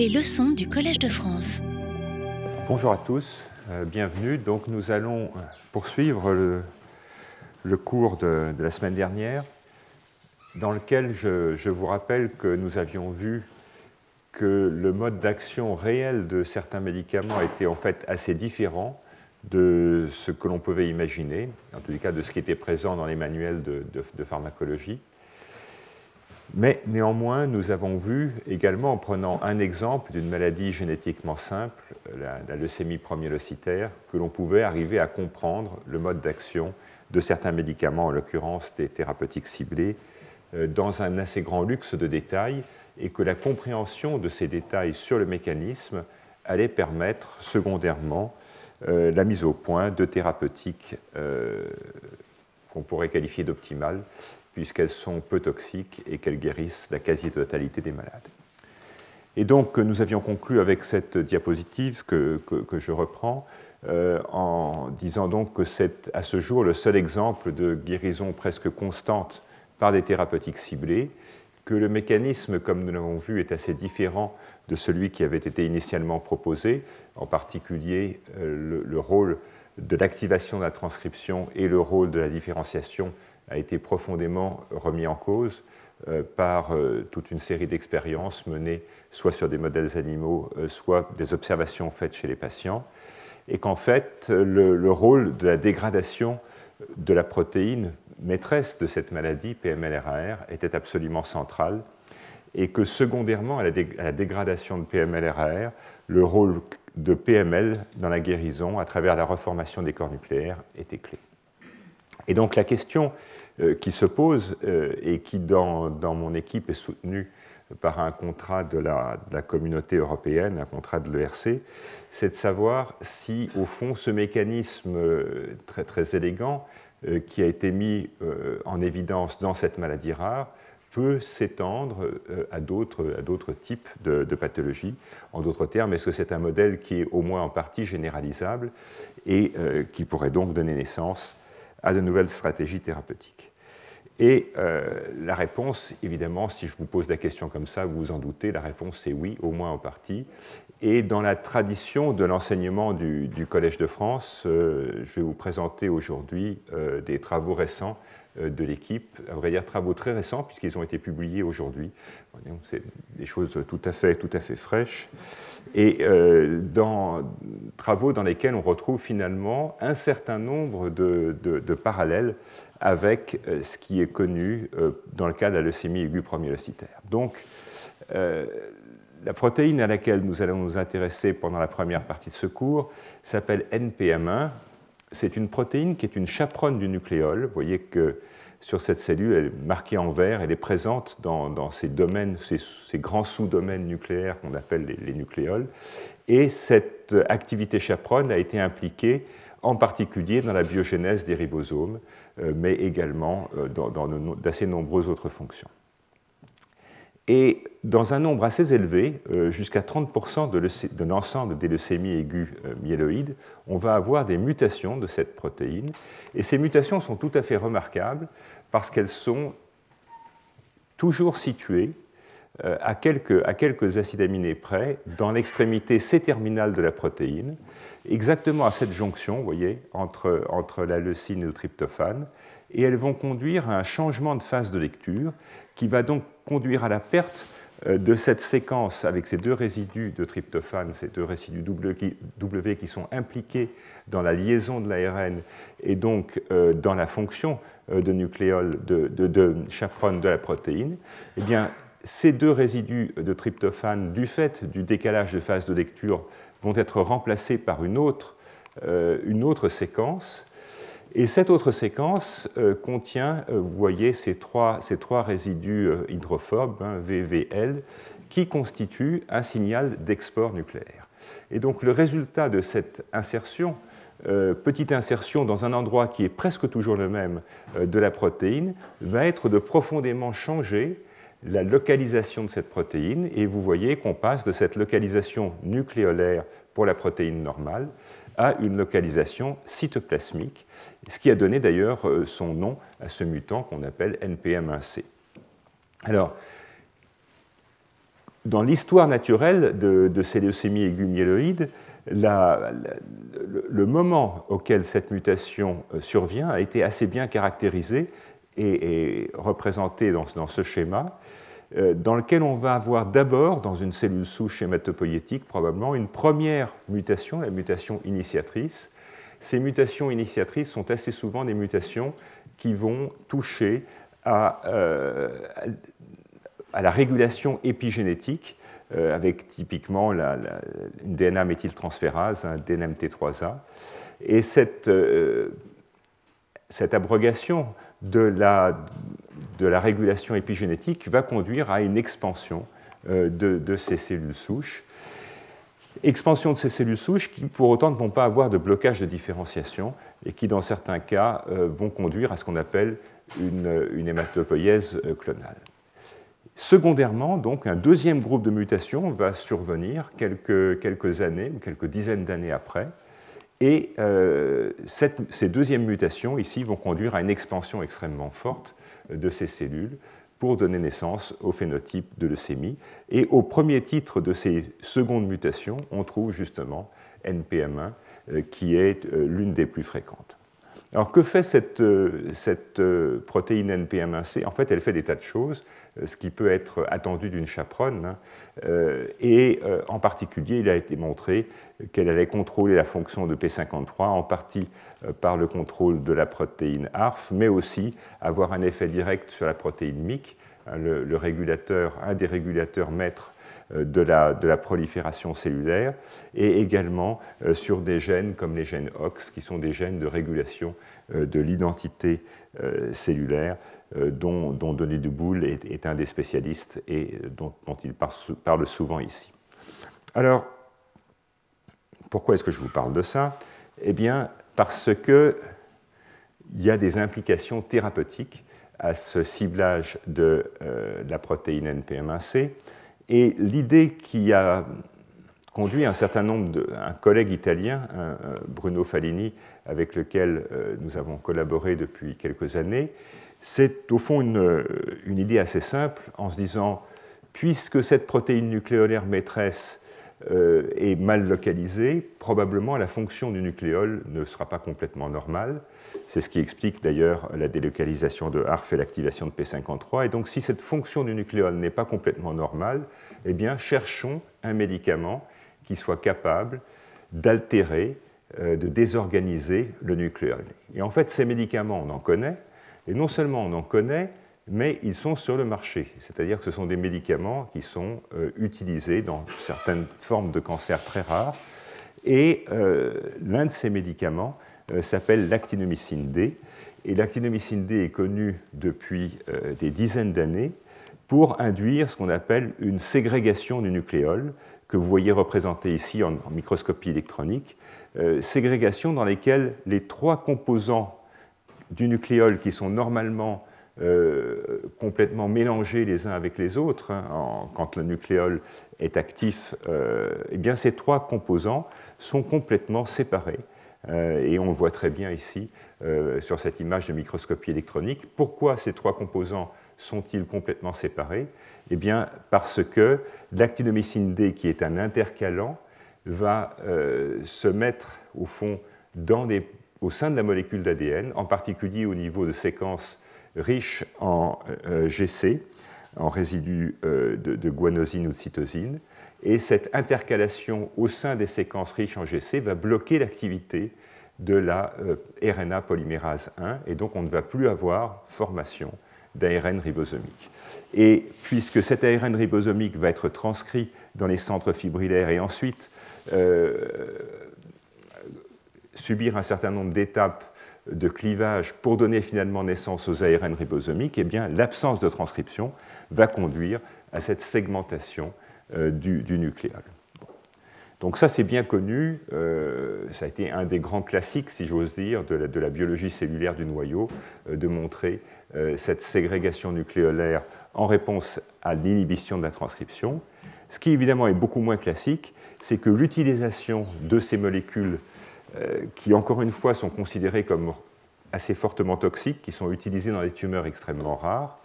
Les leçons du Collège de France. Bonjour à tous, euh, bienvenue. Donc nous allons euh, poursuivre le, cours de, la semaine dernière, dans lequel je, vous rappelle que nous avions vu que le mode d'action réel de certains médicaments était en fait assez différent de ce que l'on pouvait imaginer, en les cas de ce qui était présent dans les manuels de pharmacologie. Mais néanmoins, nous avons vu également, en prenant un exemple d'une maladie génétiquement simple, la, leucémie promyélocytaire, que l'on pouvait arriver à comprendre le mode d'action de certains médicaments, en l'occurrence des thérapeutiques ciblées, euh, dans un assez grand luxe de détails, et que la compréhension de ces détails sur le mécanisme allait permettre secondairement euh, la mise au point de thérapeutiques euh, qu'on pourrait qualifier d'optimales puisqu'elles sont peu toxiques et qu'elles guérissent la quasi-totalité des malades. Et donc, nous avions conclu avec cette diapositive que, je reprends, euh, en disant donc que c'est à ce jour le seul exemple de guérison presque constante par des thérapeutiques ciblées, que le mécanisme, comme nous l'avons vu, est assez différent de celui qui avait été initialement proposé, en particulier euh, le, rôle de l'activation de la transcription et le rôle de la différenciation a été profondément remis en cause euh, par euh, toute une série d'expériences menées soit sur des modèles animaux, euh, soit des observations faites chez les patients, et qu'en fait, le, rôle de la dégradation de la protéine maîtresse de cette maladie, PMLRAR, était absolument central, et que secondairement à la, dégradation de PMLRAR, le rôle de PML dans la guérison à travers la reformation des corps nucléaires était clé. Et donc la question qui se pose euh, et qui, dans, mon équipe, est soutenue par un contrat de la, communauté européenne, un contrat de l'ERC, c'est de savoir si, au fond, ce mécanisme euh, très, élégant qui a été mis en évidence dans cette maladie rare peut s'étendre à d'autres types de, pathologies. En d'autres termes, est-ce que c'est un modèle qui est au moins en partie généralisable et qui pourrait donc donner naissance à de nouvelles stratégies thérapeutiques et euh, la réponse, évidemment, si je vous pose la question comme ça, vous vous en doutez, la réponse c'est oui, au moins en partie. Et dans la tradition de l'enseignement du, Collège de France, euh, je vais vous présenter aujourd'hui euh, des travaux récents de l'équipe, à vrai dire travaux très récents puisqu'ils ont été publiés aujourd'hui. C'est des choses tout à fait, tout à fait fraîches. Et dans travaux dans lesquels on retrouve finalement un certain nombre de, de parallèles avec euh, ce qui est connu euh, dans le cas de la leucémie aiguë promyélocytaire. Donc, euh, la protéine à laquelle nous allons nous intéresser pendant la première partie de ce cours s'appelle NPM1. C'est une protéine qui est une chaperonne du nucléole. Vous voyez que sur cette cellule, elle est marquée en vert, elle est présente dans, ces domaines, ces, grands sous-domaines nucléaires qu'on appelle les, les, nucléoles. Et cette activité chaperonne a été impliquée en particulier dans la biogénèse des ribosomes, euh, mais également euh, dans, d'assez nombreuses autres fonctions. Et dans un nombre assez élevé, euh, jusqu'à 30% de, l'ensemble des leucémies aiguës myéloïdes, on va avoir des mutations de cette protéine. Et ces mutations sont tout à fait remarquables parce qu'elles sont toujours situées à quelques, à quelques acides aminés près dans l'extrémité C-terminale de la protéine, exactement à cette jonction, vous voyez, entre, entre la leucine et le tryptophane, et elles vont conduire à un changement de phase de lecture qui va donc conduire à la perte euh, de cette séquence avec ces deux résidus de tryptophane, ces deux résidus W qui sont impliqués dans la liaison de l'ARN et donc euh, dans la fonction euh, de nucléole de, de, de de la protéine, eh bien, ces deux résidus de tryptophane, du fait du décalage de phase de lecture, vont être remplacés par une autre, une autre séquence. Et cette autre séquence euh, contient, euh, vous voyez, ces trois, résidus hydrophobes, hein, VVL, qui constituent un signal d'export nucléaire. Et donc le résultat de cette insertion, petite insertion dans un endroit qui est presque toujours le même de la protéine, va être de profondément changer la localisation de cette protéine et vous voyez qu'on passe de cette localisation nucléolaire pour la protéine normale à une localisation cytoplasmique, ce qui a donné d'ailleurs euh, son nom à ce mutant qu'on appelle NPM1C. Alors, dans l'histoire naturelle de, de ces leucémies aiguës le moment auquel cette mutation survient a été assez bien caractérisé et, représenté dans, ce schéma, dans lequel on va avoir d'abord, dans une cellule souche hématopoïétique, probablement une première mutation, la mutation initiatrice. Ces mutations initiatrices sont assez souvent des mutations qui vont toucher à, à la régulation épigénétique, euh, avec typiquement une DNA méthyltransférase, un DNMT3A. Et euh, cette abrogation de la, de la, régulation épigénétique va conduire à une expansion euh, de, ces cellules souches. Expansion de ces cellules souches qui, pour autant, ne vont pas avoir de blocage de différenciation et qui, dans certains cas, vont conduire à ce qu'on appelle une, hématopoïèse clonale. Secondairement, donc, un deuxième groupe de mutations va survenir quelques, années ou quelques dizaines d'années après. Et euh, ces deuxièmes mutations ici vont conduire à une expansion extrêmement forte de ces cellules pour donner naissance au phénotype de leucémie. Et au premier titre de ces secondes mutations, on trouve justement NPM1, euh, qui est euh, l'une des plus fréquentes. Alors que fait cette, cette protéine NPM1C En fait, elle fait des tas de choses. Euh, ce qui peut être attendu d'une chaperonne. Euh, et euh, en particulier, il a été montré qu'elle allait contrôler la fonction de P53, en partie par le contrôle de la protéine ARF, mais aussi avoir un effet direct sur la protéine MIC, hein, un des régulateurs maîtres de la, prolifération cellulaire, et également sur des gènes comme les gènes OX, qui sont des gènes de régulation de l'identité cellulaire, euh, dont, Denis Duboul est, un des spécialistes et dont, il parle souvent ici. Alors, pourquoi est-ce que je vous parle de ça? Eh bien, parce qu'il y a des implications thérapeutiques à ce ciblage de, euh, la protéine NPM1C. Et l'idée qui a conduit un certain nombre de. un collègue italien, Bruno Falini, avec lequel euh, nous avons collaboré depuis quelques années, c'est au fond une, idée assez simple en se disant, puisque cette protéine nucléolaire maîtresse euh, est mal localisée, probablement la fonction du nucléole ne sera pas complètement normale. C'est ce qui explique d'ailleurs la délocalisation de HARF et l'activation de P53. Et donc si cette fonction du nucléole n'est pas complètement normale, eh bien cherchons un médicament qui soit capable d'altérer, euh, de désorganiser le nucléole. Et en fait, ces médicaments, on en connaît, et non seulement on en connaît, mais ils sont sur le marché. C'est-à-dire que ce sont des médicaments qui sont euh, utilisés dans certaines formes de cancer très rares. Et euh, l'un de ces médicaments euh, s'appelle l'actinomycine D. Et l'actinomycine D est connu depuis des dizaines d'années pour induire ce qu'on appelle une ségrégation du nucléole, que vous voyez représentée ici en, en microscopie électronique, ségrégation dans laquelle les trois composants du nucléole qui sont normalement euh, complètement mélangés les uns avec les autres, hein, quand le nucléole est actif, euh, eh bien ces trois composants sont complètement séparés. Euh, et on le voit très bien ici sur cette image de microscopie électronique. Pourquoi ces trois composants sont-ils complètement séparés? Eh bien parce que l'actinomycine D, qui est un intercalant, va se mettre au fond dans des au sein de la molécule d'ADN, en particulier au niveau de séquences riches en euh, GC, en résidus euh, de, guanosine ou de cytosine. Et cette intercalation au sein des séquences riches en GC va bloquer l'activité de la euh, RNA polymérase 1, et donc on ne va plus avoir formation d'ARN ribosomique. Et puisque cet ARN ribosomique va être transcrit dans les centres fibrillaires et ensuite subir un certain nombre d'étapes de clivage pour donner finalement naissance aux ARN ribosomiques, eh bien, l'absence de transcription va conduire à cette segmentation euh, du, nucléole. Donc ça, c'est bien connu, euh, ça a été un des grands classiques, si j'ose dire, de la, biologie cellulaire du noyau, euh, de montrer cette ségrégation nucléolaire en réponse à l'inhibition de la transcription. Ce qui évidemment est beaucoup moins classique, c'est que l'utilisation de ces molécules qui encore une fois sont considérés comme assez fortement toxiques, qui sont utilisés dans des tumeurs extrêmement rares,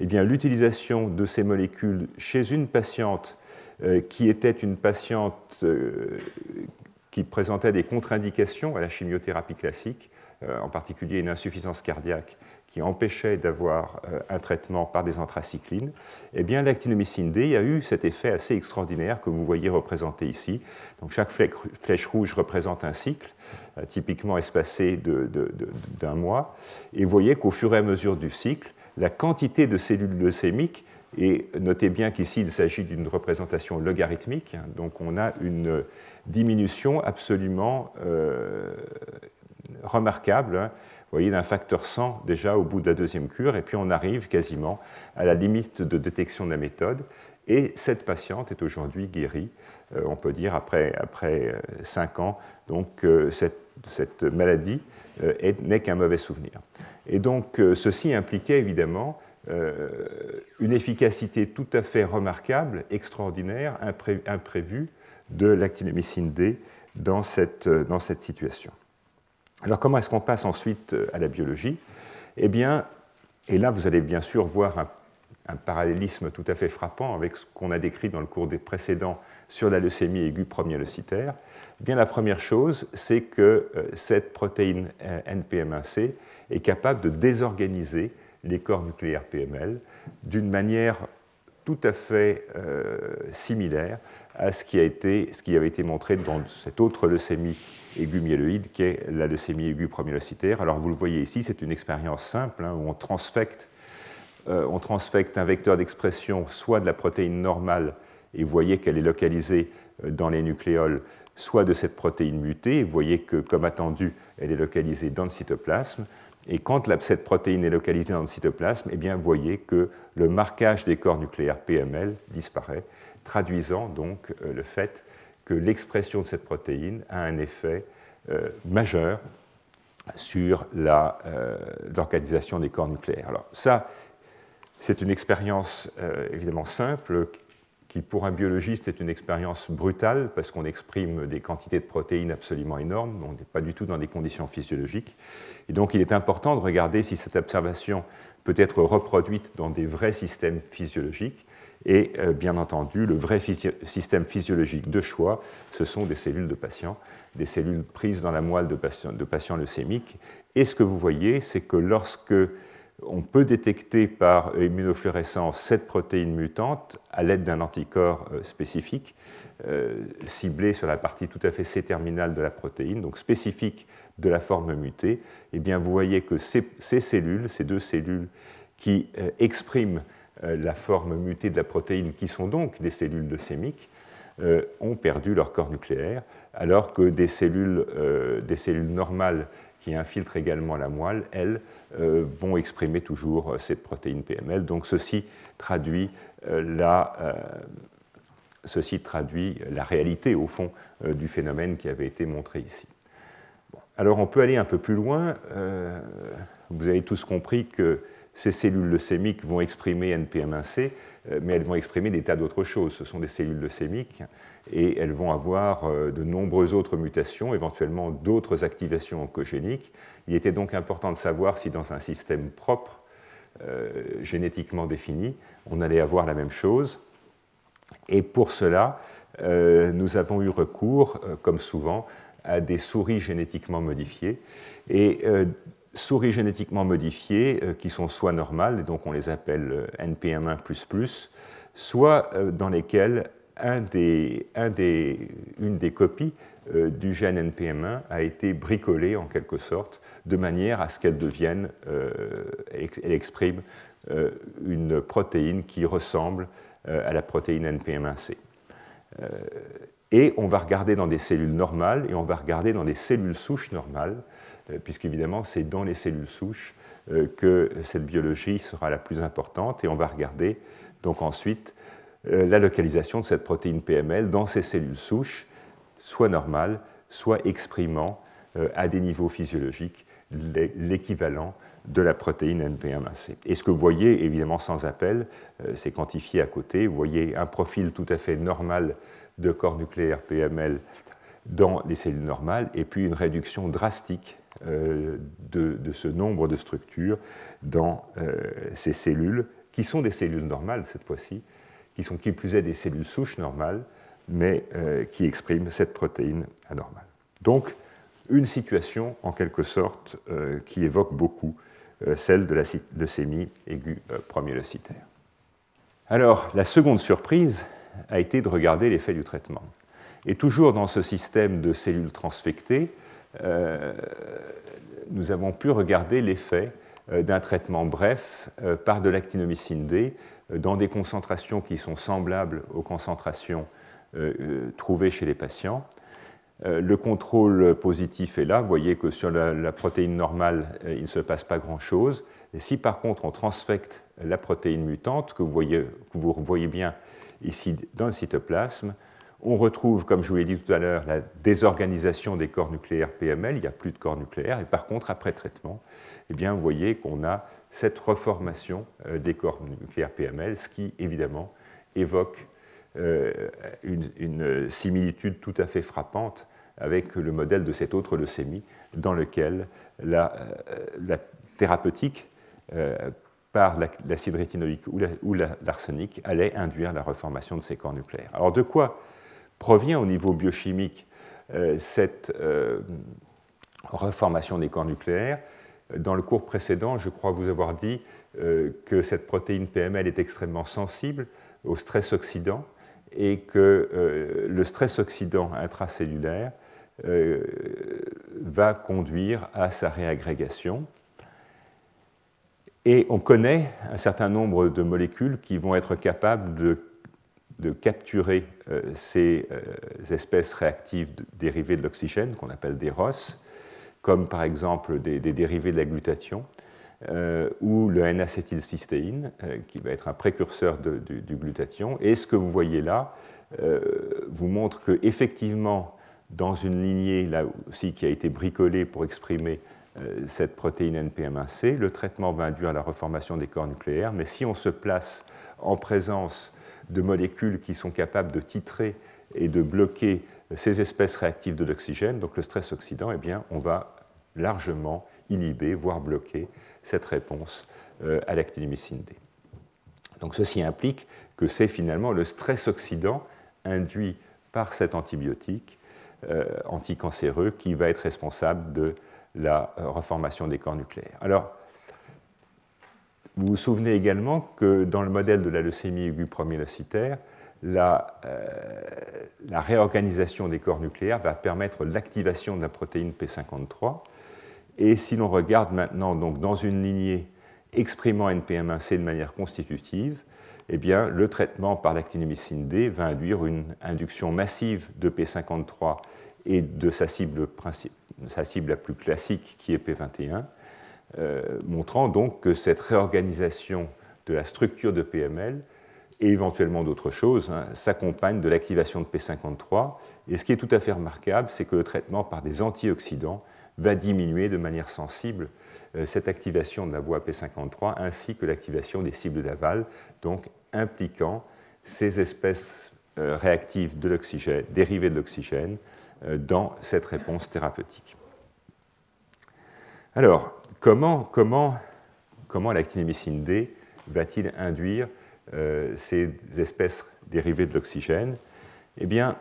eh bien, l'utilisation de ces molécules chez une patiente qui était une patiente qui présentait des contre-indications à la chimiothérapie classique, en particulier une insuffisance cardiaque qui empêchait d'avoir euh, un traitement par des anthracyclines, eh bien l'actinomycine D a eu cet effet assez extraordinaire que vous voyez représenté ici. Donc chaque flèche rouge représente un cycle, euh, typiquement espacé d'un mois, et vous voyez qu'au fur et à mesure du cycle, la quantité de cellules leucémiques, et notez bien qu'ici il s'agit d'une représentation logarithmique, hein, donc on a une diminution absolument euh, remarquable. Hein, voyez, d'un facteur 100 déjà au bout de la deuxième cure, et puis on arrive quasiment à la limite de détection de la méthode. Et cette patiente est aujourd'hui guérie, euh, on peut dire, après, après 5 euh, ans. Donc euh, cette, cette, maladie n'est qu'un mauvais souvenir. Et donc ceci impliquait évidemment une efficacité tout à fait remarquable, extraordinaire, imprévue de l'actinomycine D dans cette, dans cette situation. Alors comment est-ce qu'on passe ensuite euh, à la biologie? Eh bien, et là vous allez bien sûr voir un, parallélisme tout à fait frappant avec ce qu'on a décrit dans le cours des précédents sur la leucémie aiguë premier-leucitaire. Eh bien, la première chose, c'est que euh, cette protéine euh, NPM1C est capable de désorganiser les corps nucléaires PML d'une manière tout à fait similaire à ce qui, a été, ce qui avait été montré dans cette autre leucémie aiguë myéloïde qui est la leucémie aiguë promyélocytaire. Alors vous le voyez ici, c'est une expérience simple hein, où on transfecte, euh, on transfecte un vecteur d'expression soit de la protéine normale, et vous voyez qu'elle est localisée euh, dans les nucléoles, soit de cette protéine mutée, et vous voyez que, comme attendu, elle est localisée dans le cytoplasme. Et quand cette protéine est localisée dans le cytoplasme, eh bien, vous voyez que le marquage des corps nucléaires PML disparaît traduisant donc euh, le fait que l'expression de cette protéine a un effet euh, majeur sur euh, l'organisation des corps nucléaires. Alors ça, c'est une expérience évidemment simple qui pour un biologiste est une expérience brutale parce qu'on exprime des quantités de protéines absolument énormes, on n'est pas du tout dans des conditions physiologiques. Et donc il est important de regarder si cette observation peut être reproduite dans des vrais systèmes physiologiques. Et euh, bien entendu, le vrai système physiologique de choix, ce sont des cellules de patients, des cellules prises dans la moelle de patients, leucémiques. Et ce que vous voyez, c'est que lorsque on peut détecter par immunofluorescence cette protéine mutante à l'aide d'un anticorps euh, spécifique, euh, ciblé sur la partie tout à fait C-terminale de la protéine, donc spécifique de la forme mutée, eh bien vous voyez que ces, cellules, ces deux cellules qui expriment la forme mutée de la protéine, qui sont donc des cellules leucémiques, euh, ont perdu leur corps nucléaire, alors que des cellules, euh, normales qui infiltrent également la moelle, elles, vont exprimer toujours cette protéine PML. Donc ceci traduit, la, ceci traduit la réalité, au fond, du phénomène qui avait été montré ici. Alors on peut aller un peu plus loin. vous avez tous compris que ces cellules leucémiques vont exprimer NPM1C, euh, mais elles vont exprimer des tas d'autres choses. Ce sont des cellules leucémiques et elles vont avoir euh, de nombreuses autres mutations, éventuellement d'autres activations oncogéniques. Il était donc important de savoir si dans un système propre, euh, génétiquement défini, on allait avoir la même chose. Et pour cela, nous avons eu recours, comme souvent, à des souris génétiquement modifiées. Et souris génétiquement modifiées euh, qui sont soit normales, et donc on les appelle euh, NPM1, soit euh, dans lesquelles une des copies du gène NPM1 a été bricolée en quelque sorte, de manière à ce qu'elle devienne, exprime une protéine qui ressemble à la protéine NPM1C. Et on va regarder dans des cellules normales et on va regarder dans des cellules souches normales puisqu'évidemment c'est dans les cellules souches euh, que cette biologie sera la plus importante, et on va regarder donc ensuite euh, la localisation de cette protéine PML dans ces cellules souches, soit normales, soit exprimant à des niveaux physiologiques l'équivalent de la protéine NPM1C. Et ce que vous voyez, évidemment sans appel, c'est quantifié à côté. Vous voyez un profil tout à fait normal de corps nucléaire PML dans les cellules normales, et puis une réduction drastique euh, de, ce nombre de structures dans euh, ces cellules qui sont des cellules normales cette fois-ci, qui sont qui plus est des cellules souches normales, mais qui expriment cette protéine anormale. Donc, une situation en quelque sorte qui évoque beaucoup celle de la leucémie aiguë promyélocitaire. Alors, la seconde surprise a été de regarder l'effet du traitement. Et toujours dans ce système de cellules transfectées, euh, nous avons pu regarder l'effet euh, d'un traitement bref euh, par de l'actinomycine D dans des concentrations qui sont semblables aux concentrations trouvées chez les patients. Le contrôle positif est là. Vous voyez que sur la, protéine normale, il ne se passe pas grand-chose. Si par contre on transfecte la protéine mutante, que vous voyez, que vous voyez bien ici dans le cytoplasme, on retrouve, comme je vous l'ai dit tout à l'heure, la désorganisation des corps nucléaires PML, il n'y a plus de corps nucléaires, et par contre, après traitement, eh bien, vous voyez qu'on a cette reformation euh, des corps nucléaires PML, ce qui, évidemment, évoque euh, une, similitude tout à fait frappante avec le modèle de cette autre leucémie, dans lequel la, euh, thérapeutique par l'acide rétinoïque ou l'arsenic allait induire la reformation de ces corps nucléaires. Alors de quoi provient au niveau biochimique euh, cette euh, reformation des corps nucléaires Dans le cours précédent, je crois vous avoir dit euh, que cette protéine PML est extrêmement sensible au stress oxydant et que le stress oxydant intracellulaire va conduire à sa réagrégation. Et on connaît un certain nombre de molécules qui vont être capables de, capturer euh, ces euh, espèces réactives dérivées de l'oxygène, qu'on appelle des ROS, comme par exemple des, dérivés de la glutathion, euh, ou le N-acétylcystéine, qui va être un précurseur du, du, glutathion. Et ce que vous voyez là vous montre qu'effectivement, dans une lignée là aussi qui a été bricolée pour exprimer euh, cette protéine NPM1C. Le traitement va induire la reformation des corps nucléaires, mais si on se place en présence de molécules qui sont capables de titrer et de bloquer ces espèces réactives de l'oxygène, donc le stress oxydant, eh bien, on va largement inhiber, voire bloquer cette réponse euh, à l'actinomycine D. Donc ceci implique que c'est finalement le stress oxydant induit par cet antibiotique euh, anticancéreux qui va être responsable de la euh, reformation des corps nucléaires. Alors, vous vous souvenez également que dans le modèle de la leucémie aiguë promyélocitaire, la, euh, la, réorganisation des corps nucléaires va permettre l'activation de la protéine P53. Et si l'on regarde maintenant donc, dans une lignée exprimant NPM1C de manière constitutive, eh bien, le traitement par l'actinomycine D va induire une induction massive de P53 et de sa cible la plus classique qui est P21, euh, montrant donc que cette réorganisation de la structure de PML et éventuellement d'autres choses hein, s'accompagne de l'activation de P53. Et ce qui est tout à fait remarquable, c'est que le traitement par des antioxydants va diminuer de manière sensible euh, cette activation de la voie P53 ainsi que l'activation des cibles d'aval, donc impliquant ces espèces euh, réactives de l'oxygène, dérivées de l'oxygène, dans cette réponse thérapeutique. Alors, comment, comment, l'actinomycine D va-t-il induire euh, ces espèces dérivées de l'oxygène? Eh bien,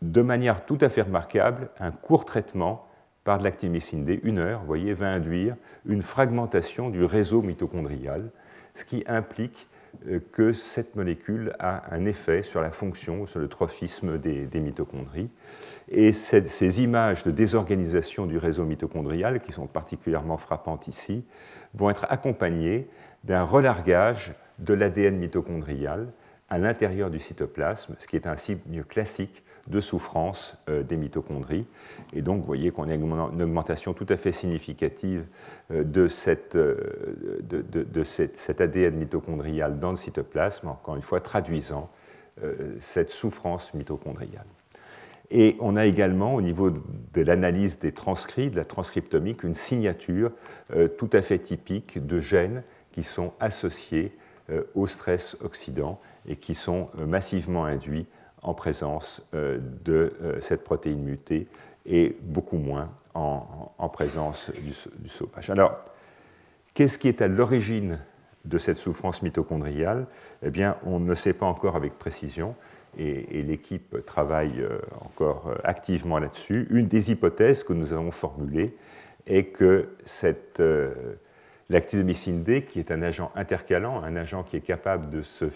de manière tout à fait remarquable, un court traitement par de l'actinomycine D, une heure, voyez, va induire une fragmentation du réseau mitochondrial, ce qui implique euh, que cette molécule a un effet sur la fonction, sur le trophisme des, mitochondries. Et ces images de désorganisation du réseau mitochondrial, qui sont particulièrement frappantes ici, vont être accompagnées d'un relargage de l'ADN mitochondrial à l'intérieur du cytoplasme, ce qui est un signe classique de souffrance euh, des mitochondries. Et donc, vous voyez qu'on a une augmentation tout à fait significative euh, cette, euh, de, cet ADN mitochondrial dans le cytoplasme, encore une fois traduisant cette souffrance mitochondriale. Et on a également, au niveau de l'analyse des transcrits, de la transcriptomique, une signature tout à fait typique de gènes qui sont associés au stress oxydant et qui sont massivement induits en présence euh, de euh, cette protéine mutée et beaucoup moins en, présence du, sauvage. Alors, qu'est-ce qui est à l'origine de cette souffrance mitochondriale, eh bien, on ne sait pas encore avec précision, et, l'équipe travaille euh, encore euh, activement là-dessus. Une des hypothèses que nous avons formulées est que cette euh, D, qui est un agent intercalant, un agent qui est capable de se,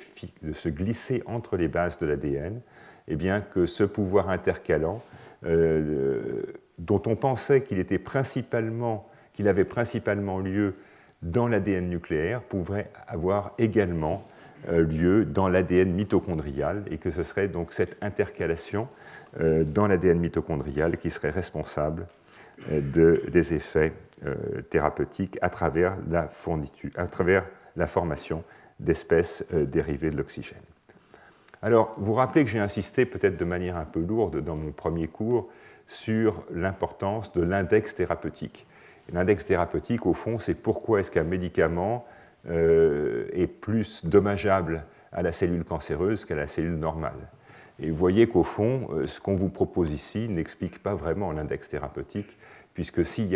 de se glisser entre les bases de l'ADN, eh bien que ce pouvoir intercalant, dont on pensait qu'il qu'il avait principalement lieu dans l'ADN nucléaire, pourrait avoir également lieu dans l'ADN mitochondrial et que ce serait donc cette intercalation euh, dans l'ADN mitochondrial qui serait responsable euh, de, des effets thérapeutiques à travers la, à travers la formation d'espèces dérivées de l'oxygène. Alors, vous rappelez que j'ai insisté peut-être de manière un peu lourde dans mon premier cours sur l'importance de l'index thérapeutique. L'index thérapeutique, au fond, c'est pourquoi est-ce qu'un médicament euh, est plus dommageable à la cellule cancéreuse qu'à la cellule normale. Et vous voyez qu'au fond, euh, ce qu'on vous propose ici n'explique pas vraiment l'index thérapeutique, puisque si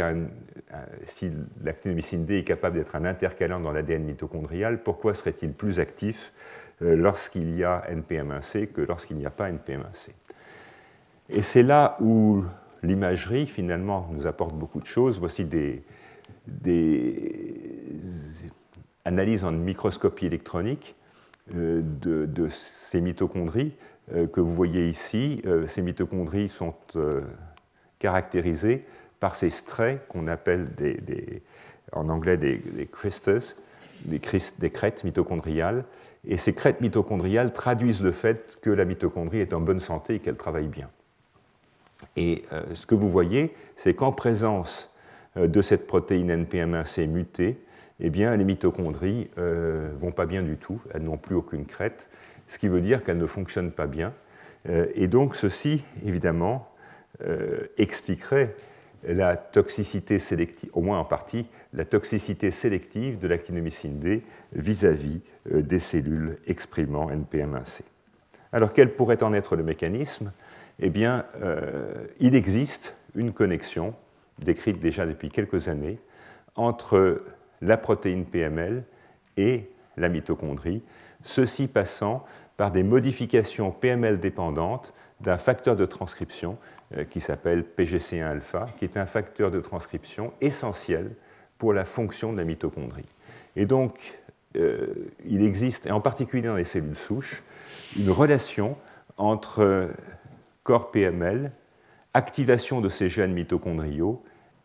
l'actinomycine D est capable d'être un intercalant dans l'ADN mitochondrial, pourquoi serait-il plus actif euh, lorsqu'il y a NPM1C que lorsqu'il n'y a pas NPM1C Et c'est là où l'imagerie, finalement, nous apporte beaucoup de choses. Voici des, des analyse en microscopie électronique euh, de, ces mitochondries euh, que vous voyez ici. Euh, ces mitochondries sont caractérisées par ces straits qu'on appelle en anglais des, des des, crêtes mitochondriales. Et ces crêtes mitochondriales traduisent le fait que la mitochondrie est en bonne santé et qu'elle travaille bien. Et ce que vous voyez, c'est qu'en présence de cette protéine NPM1C mutée, eh les mitochondries euh, vont pas bien du tout, elles n'ont plus aucune crête, ce qui veut dire qu'elles ne fonctionnent pas bien. Euh, et donc, ceci, évidemment, euh, expliquerait la toxicité sélective, au moins en partie, la toxicité sélective de l'actinomycine D vis-à-vis des cellules exprimant NPM1C. Alors, quel pourrait en être le mécanisme? Eh bien, il existe une connexion, décrite déjà depuis quelques années, entre la protéine PML et la mitochondrie, ceci passant par des modifications PML dépendantes d'un facteur de transcription euh, qui s'appelle PGC1-alpha, qui est un facteur de transcription essentiel pour la fonction de la mitochondrie. Et donc, euh, il existe, et en particulier dans les cellules souches, une relation entre corps PML, activation de ces gènes mitochondriaux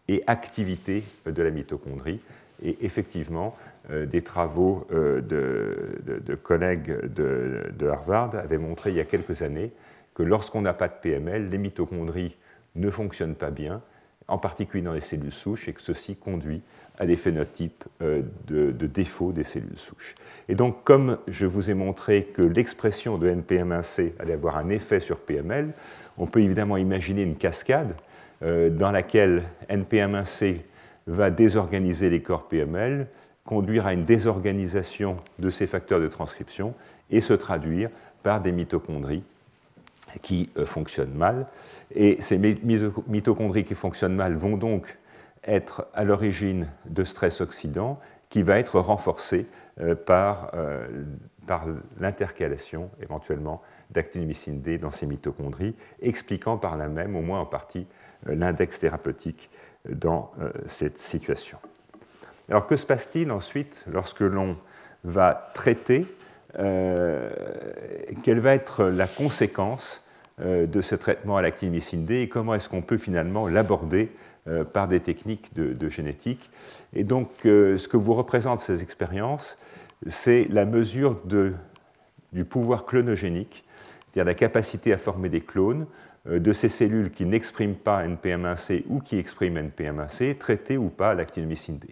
et activité de la mitochondrie. Et effectivement, euh, des travaux euh, de, collègues de, Harvard avaient montré il y a quelques années que lorsqu'on n'a pas de PML, les mitochondries ne fonctionnent pas bien, en particulier dans les cellules souches, et que ceci conduit à des phénotypes euh, de, défaut des cellules souches. Et donc, comme je vous ai montré que l'expression de NPM1C allait avoir un effet sur PML, on peut évidemment imaginer une cascade dans laquelle NPM1C va désorganiser les corps PML, conduire à une désorganisation de ces facteurs de transcription et se traduire par des mitochondries qui euh, fonctionnent mal. Et ces mitochondries qui fonctionnent mal vont donc être à l'origine de stress oxydant qui va être renforcé euh, par, euh, par l'intercalation éventuellement d'actinomycine D dans ces mitochondries, expliquant par là même, au moins en partie, l'index thérapeutique dans euh, cette situation. Alors que se passe-t-il ensuite lorsque l'on va traiter euh, Quelle va être la conséquence euh, de ce traitement à l'actinomycine D et comment est-ce qu'on peut finalement l'aborder par des techniques de, génétique? Et donc, ce que vous représentent ces expériences, c'est la mesure du pouvoir clonogénique, c'est-à-dire la capacité à former des clones de ces cellules qui n'expriment pas NPM1C ou qui expriment NPM1C, traitées ou pas à l'actinomycine D.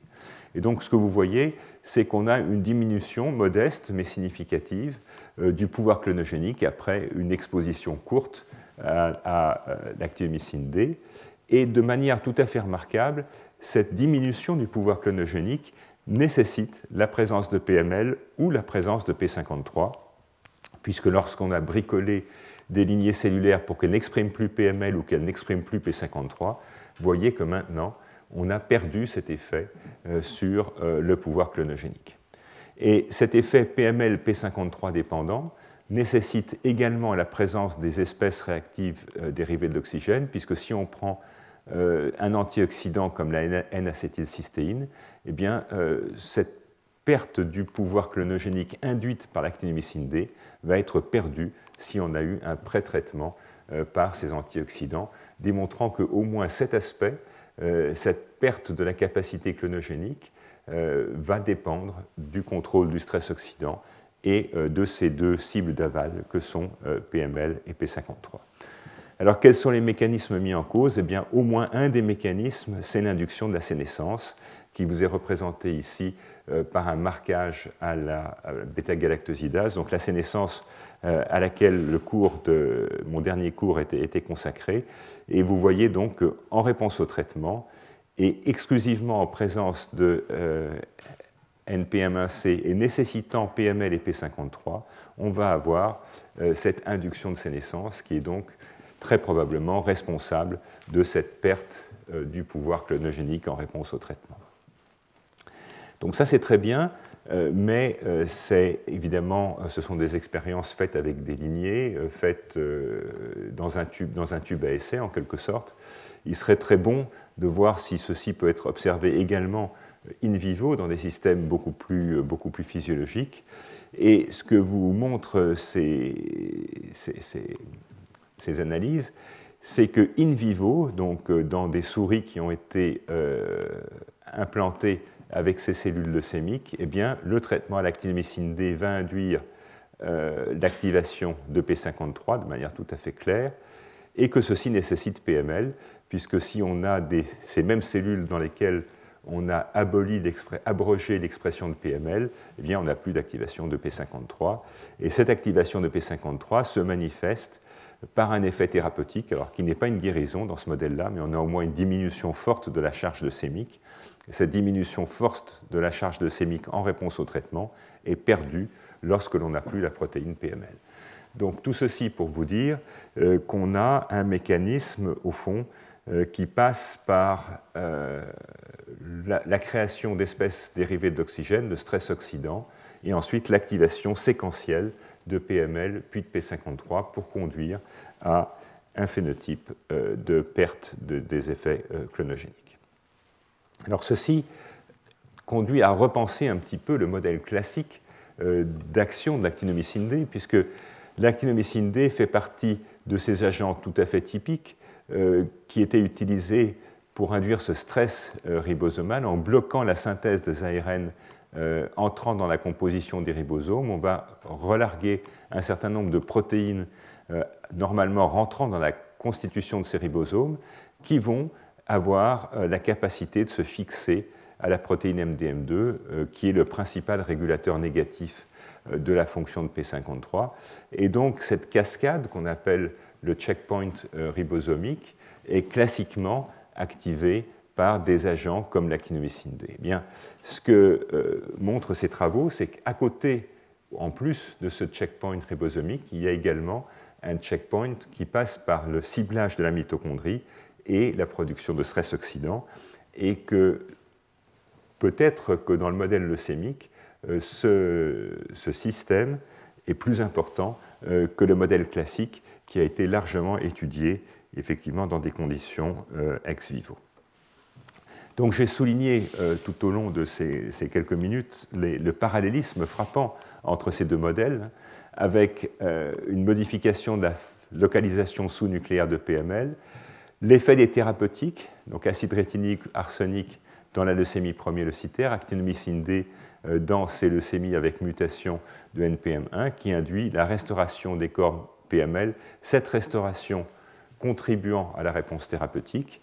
Et donc ce que vous voyez, c'est qu'on a une diminution modeste mais significative euh, du pouvoir clonogénique après une exposition courte à, euh, l'actinomycine D. Et de manière tout à fait remarquable, cette diminution du pouvoir clonogénique nécessite la présence de PML ou la présence de P53, puisque lorsqu'on a bricolé des lignées cellulaires pour qu'elles n'expriment plus PML ou qu'elles n'expriment plus P53, voyez que maintenant, on a perdu cet effet euh, sur euh, le pouvoir clonogénique. Et cet effet PML-P53 dépendant nécessite également la présence des espèces réactives euh, dérivées de l'oxygène, puisque si on prend un antioxydant comme la N-acétylcystéine, eh bien, cette perte du pouvoir clonogénique induite par l'actinomycine D va être perdue si on a eu un pré-traitement par ces antioxydants, démontrant qu'au moins cet aspect, cette perte de la capacité clonogénique, va dépendre du contrôle du stress oxydant et euh, de ces deux cibles d'aval que sont euh, PML et P53. Alors quels sont les mécanismes mis en cause? Eh bien, au moins un des mécanismes, c'est l'induction de la sénescence, qui vous est représentée ici euh, par un marquage à la, bêta-galactosidase, donc la sénescence à laquelle le cours de mon dernier cours était, consacré. Et vous voyez donc en réponse au traitement, et exclusivement en présence de NPM1C et nécessitant PML et P53, on va avoir euh, cette induction de sénescence qui est donc très probablement responsable de cette perte euh, du pouvoir clonogénique en réponse au traitement. Donc ça c'est très bien, euh, mais c'est évidemment, ce sont des expériences faites avec des lignées, faites dans un, tube, dans un tube à essai en quelque sorte. Il serait très bon de voir si ceci peut être observé également in vivo dans des systèmes beaucoup plus, beaucoup plus physiologiques. Et ce que vous montrent ces, ces, analyses, c'est que in vivo, donc euh, dans des souris qui ont été euh, implantées avec ces cellules leucémiques, eh bien, le traitement à l'actinomycine D va induire euh, l'activation de P53 de manière tout à fait claire, et que ceci nécessite PML, puisque si on a ces mêmes cellules dans lesquelles on a abrogé l'expression de PML, eh bien, on n'a plus d'activation de P53. Et cette activation de P53 se manifeste par un effet thérapeutique, alors qui n'est pas une guérison dans ce modèle-là, mais on a au moins une diminution forte de la charge leucémique. Cette diminution forte de la charge leucémique en réponse au traitement est perdue lorsque l'on n'a plus la protéine PML. Donc tout ceci pour vous dire euh, qu'on a un mécanisme, au fond, euh, qui passe par euh, la, création d'espèces dérivées d'oxygène, de stress oxydant, et ensuite l'activation séquentielle de PML puis de P53 pour conduire à un phénotype de perte des effets clonogéniques. Alors ceci conduit à repenser un petit peu le modèle classique d'action de l'actinomycine D, puisque l'actinomycine D fait partie de ces agents tout à fait typiques euh, qui était utilisé pour induire ce stress euh, ribosomal en bloquant la synthèse des ARN euh, entrant dans la composition des ribosomes. On va relarguer un certain nombre de protéines normalement rentrant dans la constitution de ces ribosomes qui vont avoir la capacité de se fixer à la protéine MDM2, qui est le principal régulateur négatif de la fonction de P53. Et donc cette cascade qu'on appelle le checkpoint euh, ribosomique est classiquement activé par des agents comme l'actinomycine D. Eh bien, ce que euh, montrent ces travaux, c'est qu'à côté, en plus de ce checkpoint ribosomique, il y a également un checkpoint qui passe par le ciblage de la mitochondrie et la production de stress oxydant, et que peut-être que dans le modèle leucémique, euh, ce, système est plus important que le modèle classique qui a été largement étudié effectivement dans des conditions euh, ex vivo. Donc j'ai souligné euh, tout au long de ces, quelques minutes le parallélisme frappant entre ces deux modèles, avec euh, une modification de la localisation sous-nucléaire de PML, l'effet des thérapeutiques, donc acide rétinique, arsenic dans la leucémie leucitaire, actinomycine D dans ces leucémies avec mutation de NPM1, qui induit la restauration des corps PML, cette restauration contribuant à la réponse thérapeutique,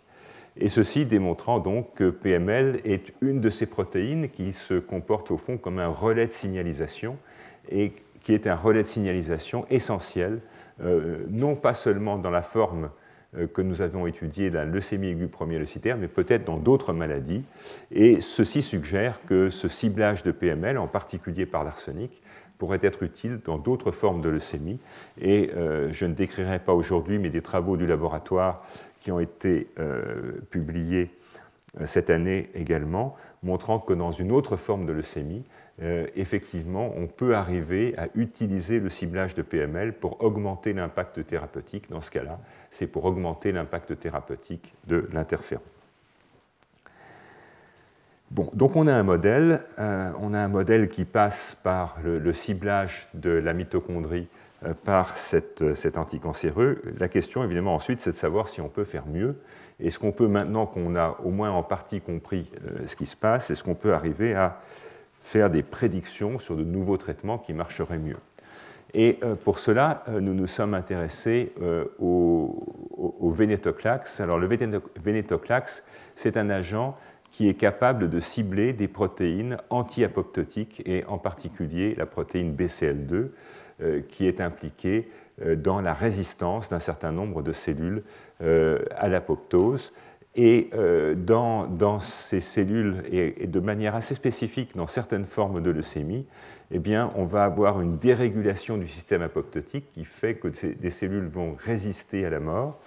et ceci démontrant donc que PML est une de ces protéines qui se comporte au fond comme un relais de signalisation et qui est un relais de signalisation essentiel, euh, non pas seulement dans la forme euh, que nous avons étudiée la leucémie aiguë premier leucitaire, mais peut-être dans d'autres maladies. Et ceci suggère que ce ciblage de PML, en particulier par l'arsenic, pourrait être utile dans d'autres formes de leucémie. Et euh, je ne décrirai pas aujourd'hui, mais des travaux du laboratoire qui ont été euh, publiés euh, cette année également, montrant que dans une autre forme de leucémie, effectivement, on peut arriver à utiliser le ciblage de PML pour augmenter l'impact thérapeutique. Dans ce cas-là, c'est pour augmenter l'impact thérapeutique de l'interféron. Bon, donc on a un modèle, euh, on a un modèle qui passe par le, ciblage de la mitochondrie euh, par euh, cet anticancéreux. La question évidemment ensuite c'est de savoir si on peut faire mieux. Est-ce qu'on peut maintenant qu'on a au moins en partie compris ce qui se passe, est-ce qu'on peut arriver à faire des prédictions sur de nouveaux traitements qui marcheraient mieux Et pour cela, nous nous sommes intéressés au, au, vénétoclax. Alors le vénétoclax, c'est un agent qui est capable de cibler des protéines anti-apoptotiques et en particulier la protéine BCL2 euh, qui est impliquée euh, dans la résistance d'un certain nombre de cellules euh, à l'apoptose. Et dans, dans, ces cellules, et, de manière assez spécifique dans certaines formes de leucémie, eh bien, on va avoir une dérégulation du système apoptotique qui fait que des cellules vont résister à la mort.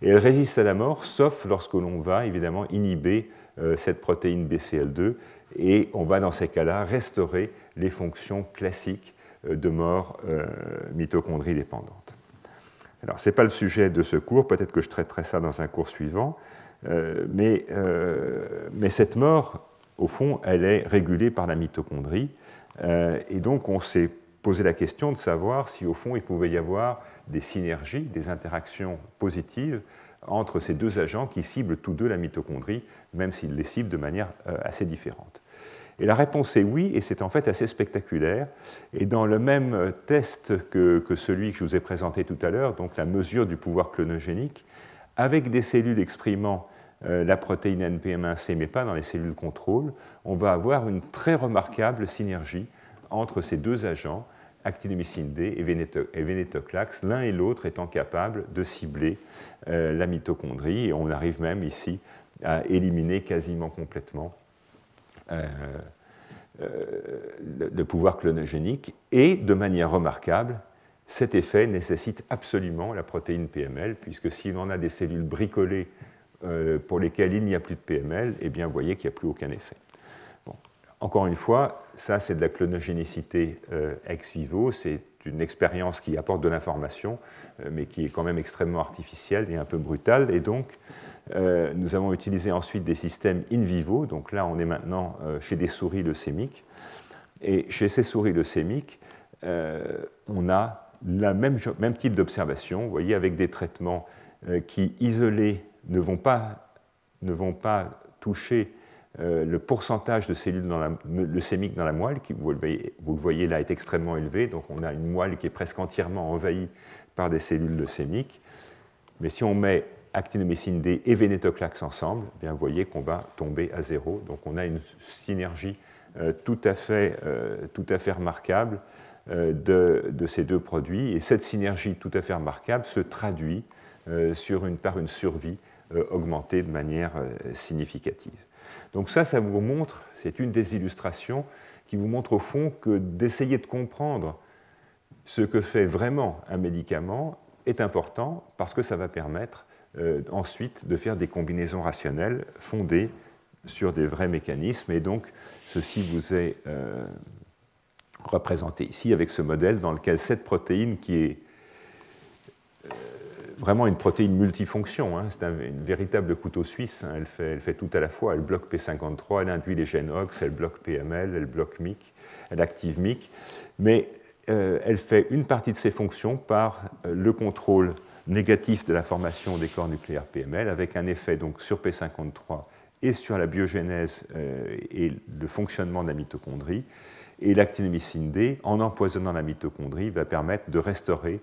Et elles résistent à la mort, sauf lorsque l'on va évidemment inhiber euh, cette protéine BCL2 et on va dans ces cas-là restaurer les fonctions classiques euh, de mort euh, mitochondrie dépendante. Alors, ce n'est pas le sujet de ce cours, peut-être que je traiterai ça dans un cours suivant, mais, mais, cette mort, au fond, elle est régulée par la mitochondrie, et donc on s'est posé la question de savoir si, au fond, il pouvait y avoir des synergies, des interactions positives entre ces deux agents qui ciblent tous deux la mitochondrie, même s'ils les ciblent de manière euh, assez différente. Et la réponse est oui, et c'est en fait assez spectaculaire. Et dans le même test que, celui que je vous ai présenté tout à l'heure, donc la mesure du pouvoir clonogénique, avec des cellules exprimant euh, la protéine NPM1C, mais pas dans les cellules contrôle, on va avoir une très remarquable synergie entre ces deux agents, actinomycine D et vénétoclax, l'un et l'autre étant capables de cibler euh, la mitochondrie, et on arrive même ici à éliminer quasiment complètement euh, le, pouvoir clonogénique, et de manière remarquable, cet effet nécessite absolument la protéine PML, puisque si l'on a des cellules bricolées pour lesquelles il n'y a plus de PML, eh bien, vous voyez qu'il n'y a plus aucun effet. Encore une fois, ça c'est de la clonogénicité ex vivo, c'est une expérience qui apporte de l'information, euh, mais qui est quand même extrêmement artificielle et un peu brutale. Et donc, euh, nous avons utilisé ensuite des systèmes in vivo. Donc là, on est maintenant euh, chez des souris leucémiques. Et chez ces souris leucémiques, on a le même, même, type d'observation, vous voyez, avec des traitements qui, isolés, ne vont pas, ne vont pas toucher euh, le pourcentage de cellules dans la, leucémiques dans la moelle, qui vous le, voyez, là, est extrêmement élevé. Donc on a une moelle qui est presque entièrement envahie par des cellules leucémiques. Mais si on met actinomycine D et vénétoclax ensemble, eh bien vous voyez qu'on va tomber à zéro. Donc on a une synergie euh, tout, à fait, euh, tout, à fait, remarquable de, de, ces deux produits. Et cette synergie tout à fait remarquable se traduit sur une, par une survie augmentée de manière significative. Donc ça, ça vous montre, c'est une des illustrations qui vous montre au fond que d'essayer de comprendre ce que fait vraiment un médicament est important parce que ça va permettre euh, ensuite de faire des combinaisons rationnelles fondées sur des vrais mécanismes. Et donc, ceci vous est euh, représenté ici avec ce modèle dans lequel cette protéine qui est vraiment une protéine multifonction. Hein. C'est un véritable couteau suisse. Hein. Elle, fait, tout à la fois. Elle bloque P53, elle induit les gènes OX, elle bloque PML, elle bloque MIC, elle active MIC. Mais euh, elle fait une partie de ses fonctions par euh, le contrôle négatif de la formation des corps nucléaires PML, avec un effet donc sur P53 et sur la biogénèse euh, et le fonctionnement de la mitochondrie. Et l'actinomycine D, en empoisonnant la mitochondrie, va permettre de restaurer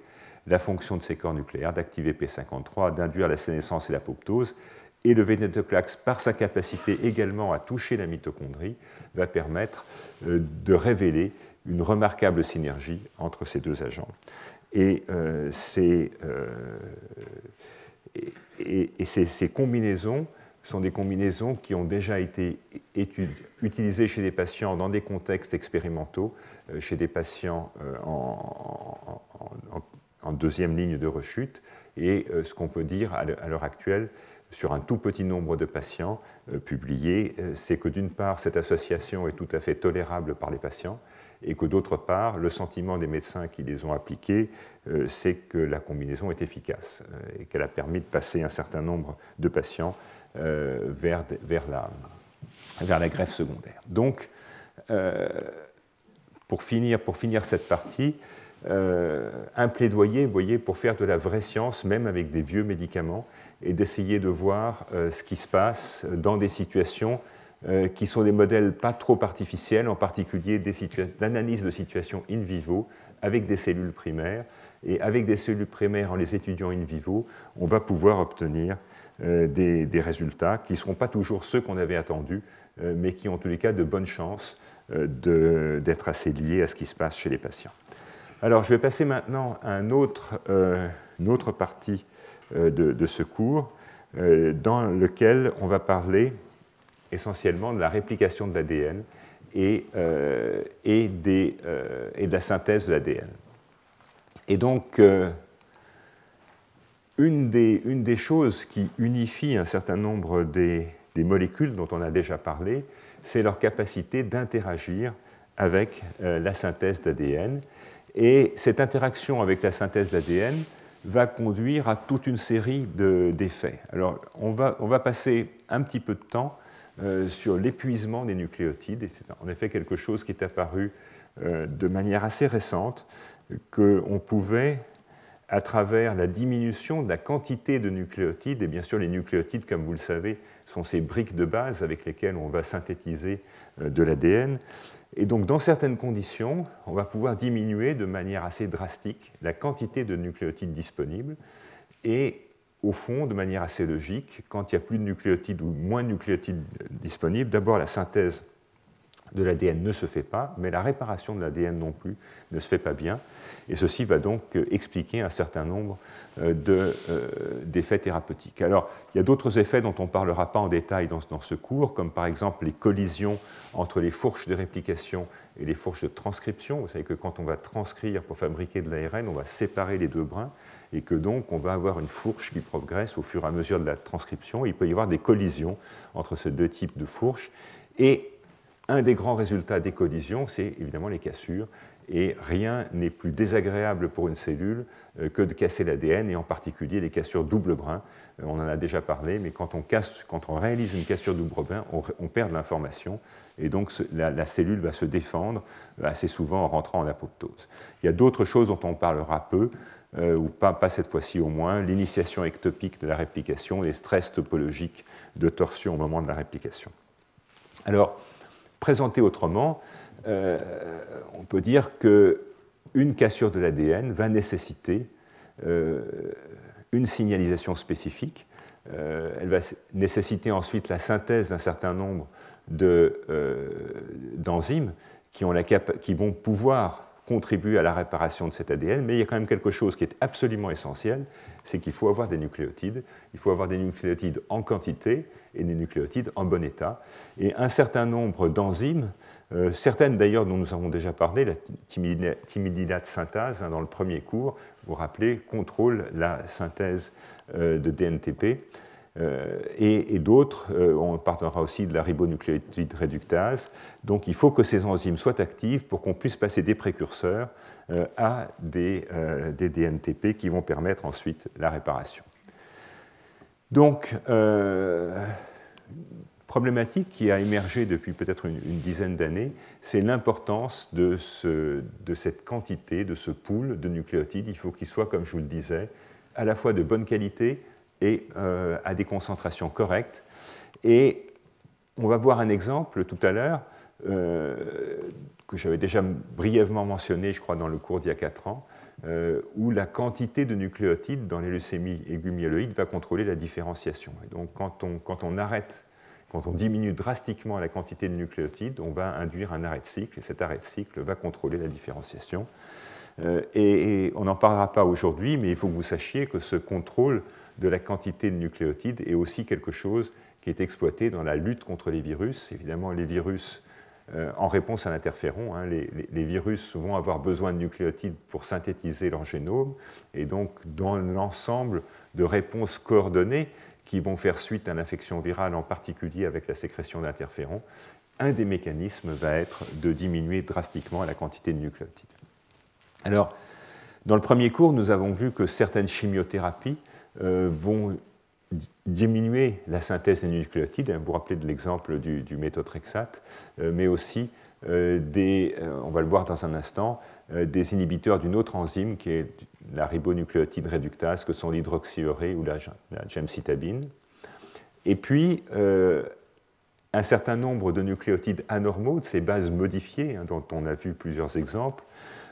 la fonction de ces corps nucléaires, d'activer P53, d'induire la sénescence et l'apoptose. Et le vénétoclax, par sa capacité également à toucher la mitochondrie, va permettre euh, de révéler une remarquable synergie entre ces deux agents. Et, euh, euh, ces, combinaisons sont des combinaisons qui ont déjà été utilisées chez des patients dans des contextes expérimentaux, chez des patients en, en, deuxième ligne de rechute. Et ce qu'on peut dire à l'heure actuelle, sur un tout petit nombre de patients publiés, c'est que d'une part, cette association est tout à fait tolérable par les patients, et que d'autre part, le sentiment des médecins qui les ont appliqués, c'est que la combinaison est efficace et qu'elle a permis de passer un certain nombre de patients vers, vers, la, vers la greffe secondaire. Donc, pour finir, pour finir cette partie, euh, un plaidoyer, voyez, pour faire de la vraie science, même avec des vieux médicaments, et d'essayer de voir euh, ce qui se passe dans des situations euh, qui sont des modèles pas trop artificiels, en particulier l'analyse de situations in vivo avec des cellules primaires. Et avec des cellules primaires, en les étudiant in vivo, on va pouvoir obtenir des, des, résultats qui ne seront pas toujours ceux qu'on avait attendus, mais qui ont en tous les cas de bonnes chances d'être assez liés à ce qui se passe chez les patients. Alors, je vais passer maintenant à un autre, euh, une autre partie euh, de, ce cours, euh, dans lequel on va parler essentiellement de la réplication de l'ADN et, et, et, de la synthèse de l'ADN. Et donc, une des, choses qui unifie un certain nombre des, molécules dont on a déjà parlé, c'est leur capacité d'interagir avec la synthèse d'ADN et cette interaction avec la synthèse d'ADN va conduire à toute une série d'effets. Alors, on va, passer un petit peu de temps euh, sur l'épuisement des nucléotides, c'est en effet quelque chose qui est apparu euh, de manière assez récente, qu'on pouvait, à travers la diminution de la quantité de nucléotides, et bien sûr les nucléotides, comme vous le savez, sont ces briques de base avec lesquelles on va synthétiser euh, de l'ADN, et donc, dans certaines conditions, on va pouvoir diminuer de manière assez drastique la quantité de nucléotides disponibles. Et au fond, de manière assez logique, quand il n'y a plus de nucléotides ou moins de nucléotides disponibles, d'abord la synthèse de l'ADN ne se fait pas, mais la réparation de l'ADN non plus ne se fait pas bien. Et ceci va donc euh, expliquer un certain nombre euh, euh, d'effets thérapeutiques. Alors, il y a d'autres effets dont on ne parlera pas en détail dans, ce cours, comme par exemple les collisions entre les fourches de réplication et les fourches de transcription. Vous savez que quand on va transcrire pour fabriquer de l'ARN, on va séparer les deux brins et que donc on va avoir une fourche qui progresse au fur et à mesure de la transcription. Il peut y avoir des collisions entre ces deux types de fourches. Et un des grands résultats des collisions, c'est évidemment les cassures. Et rien n'est plus désagréable pour une cellule euh, que de casser l'ADN, et en particulier les cassures double brin. Euh, on en a déjà parlé, mais quand on, on réalise une cassure double brin, on, perd de l'information, et donc la, cellule va se défendre euh, assez souvent en rentrant en apoptose. Il y a d'autres choses dont on parlera peu, ou pas, pas cette fois-ci au moins, l'initiation ectopique de la réplication, les stress topologiques de torsion au moment de la réplication. Alors, présenté autrement, euh, on peut dire qu'une cassure de l'ADN va nécessiter euh, une signalisation spécifique. Euh, elle va nécessiter ensuite la synthèse d'un certain nombre d'enzymes qui, qui vont pouvoir contribuer à la réparation de cet ADN, mais il y a quand même quelque chose qui est absolument essentiel, c'est qu'il faut avoir des nucléotides. Il faut avoir des nucléotides en quantité et des nucléotides en bon état. Et un certain nombre d'enzymes euh, certaines d'ailleurs dont nous avons déjà parlé, la timidinate synthase hein, dans le premier cours, vous vous rappelez, contrôle la synthèse euh, de DNTP. Euh, et, d'autres, on parlera aussi de la ribonucléotide réductase. Donc il faut que ces enzymes soient actives pour qu'on puisse passer des précurseurs à des, des, DNTP qui vont permettre ensuite la réparation. Donc, problématique qui a émergé depuis peut-être une, dizaine d'années, c'est l'importance de, cette quantité, de ce pool de nucléotides. Il faut qu'il soit, comme je vous le disais, à la fois de bonne qualité et euh, à des concentrations correctes. Et on va voir un exemple tout à l'heure euh, que j'avais déjà brièvement mentionné, je crois, dans le cours d'il y a 4 ans, euh, où la quantité de nucléotides dans les leucémies aiguës va contrôler la différenciation. Et donc quand on, quand on arrête quand on diminue drastiquement la quantité de nucléotides, on va induire un arrêt de cycle, et cet arrêt de cycle va contrôler la différenciation. Euh, et, on n'en parlera pas aujourd'hui, mais il faut que vous sachiez que ce contrôle de la quantité de nucléotides est aussi quelque chose qui est exploité dans la lutte contre les virus. Évidemment, les virus en réponse à l'interféron. Hein. Les, les, virus vont avoir besoin de nucléotides pour synthétiser leur génome, et donc dans l'ensemble de réponses coordonnées qui vont faire suite à l'infection virale, en particulier avec la sécrétion d'interférons, un des mécanismes va être de diminuer drastiquement la quantité de nucléotides. Alors, dans le premier cours, nous avons vu que certaines chimiothérapies euh, vont diminuer la synthèse des nucléotides. Vous vous rappelez de l'exemple du, du méthotrexate, euh, mais aussi euh, des, on va le voir dans un instant, des inhibiteurs d'une autre enzyme qui est la ribonucléotide réductase, que sont l'hydroxyurée ou la, gemcitabine. Et puis, un certain nombre de nucléotides anormaux, de ces bases modifiées, hein, dont on a vu plusieurs exemples,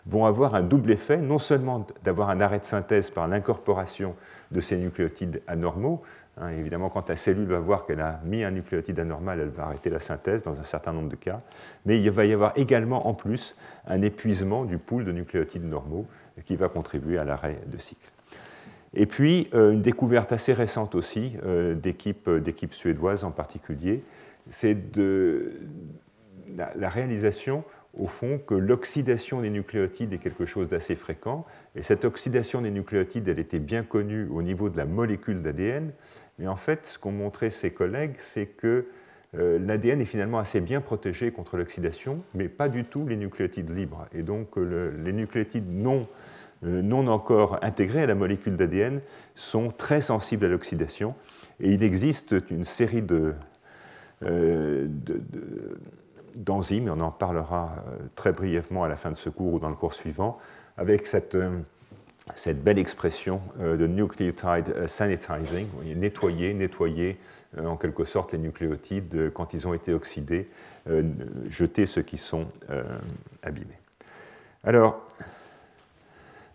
vont avoir un double effet, non seulement d'avoir un arrêt de synthèse par l'incorporation de ces nucléotides anormaux, hein, évidemment quand la cellule va voir qu'elle a mis un nucléotide anormal, elle va arrêter la synthèse dans un certain nombre de cas, mais il va y avoir également en plus un épuisement du pool de nucléotides normaux qui va contribuer à l'arrêt de cycle. Et puis, euh, une découverte assez récente aussi, euh, d'équipes suédoises en particulier, c'est la, la, réalisation au fond que l'oxydation des nucléotides est quelque chose d'assez fréquent. Et cette oxydation des nucléotides, elle était bien connue au niveau de la molécule d'ADN. Mais en fait, ce qu'ont montré ses collègues, c'est que euh, l'ADN est finalement assez bien protégé contre l'oxydation, mais pas du tout les nucléotides libres. Et donc les nucléotides non, euh, non encore intégrés à la molécule d'ADN sont très sensibles à l'oxydation. Et il existe une série de, euh, de, d'enzymes, et on en parlera euh, très brièvement à la fin de ce cours ou dans le cours suivant, avec cette, euh, cette belle expression euh, de nucleotide sanitizing, nettoyer, nettoyer en quelque sorte les nucléotides quand ils ont été oxydés, jeter ceux qui sont abîmés. Alors,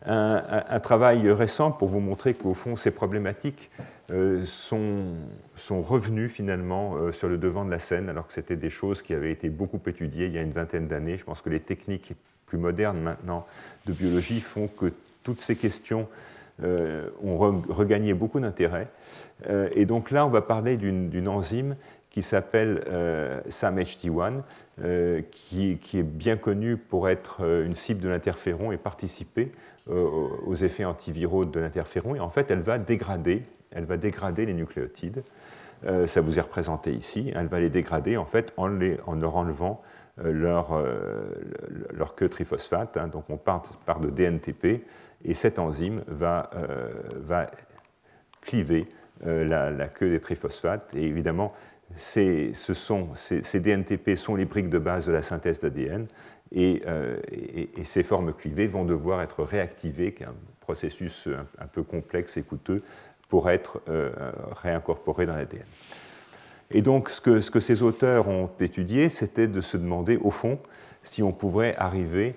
un, travail récent pour vous montrer qu'au fond, ces problématiques euh, sont, sont, revenus finalement euh, sur le devant de la scène, alors que c'était des choses qui avaient été beaucoup étudiées il y a une vingtaine d'années. Je pense que les techniques plus modernes maintenant de biologie font que toutes ces questions euh, ont regagné beaucoup d'intérêt. Et donc là, on va parler d'une enzyme qui s'appelle SAMHT1, qui, qui, est bien connue pour être une cible de l'interféron et participer aux effets antiviraux de l'interféron. Et en fait, elle va dégrader elle va dégrader les nucléotides. Euh, ça vous est représenté ici. Elle va les dégrader en fait en, leur enlevant euh, leur, euh, leur, queue triphosphate. Hein. donc on part, de DNTP et cette enzyme va, va cliver la, queue des triphosphates. Et évidemment, ces, DNTP sont les briques de base de la synthèse d'ADN. Et, et, ces formes clivées vont devoir être réactivées, qui est un processus un peu complexe et coûteux, pour être euh, réincorporé dans l'ADN. Et donc, ce que, ce que, ces auteurs ont étudié, c'était de se demander, au fond, si on pourrait arriver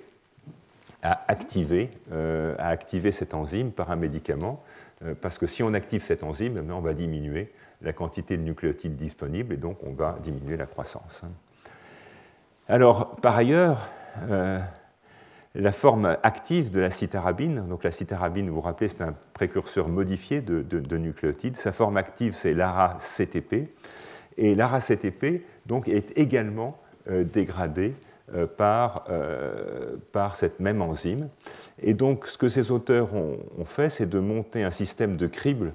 à activer, euh, à activer cette enzyme par un médicament, euh, parce que si on active cette enzyme, eh on va diminuer la quantité de nucléotides disponibles et donc on va diminuer la croissance. Alors, par ailleurs, la forme active de la citarabine. Donc la citarabine, vous vous rappelez, c'est un précurseur modifié de, nucléotides. Sa forme active, c'est l'ARA-CTP. Et l'ARA-CTP donc, est également euh, dégradé euh, par, euh, par, cette même enzyme. Et donc ce que ces auteurs ont, fait, c'est de monter un système de crible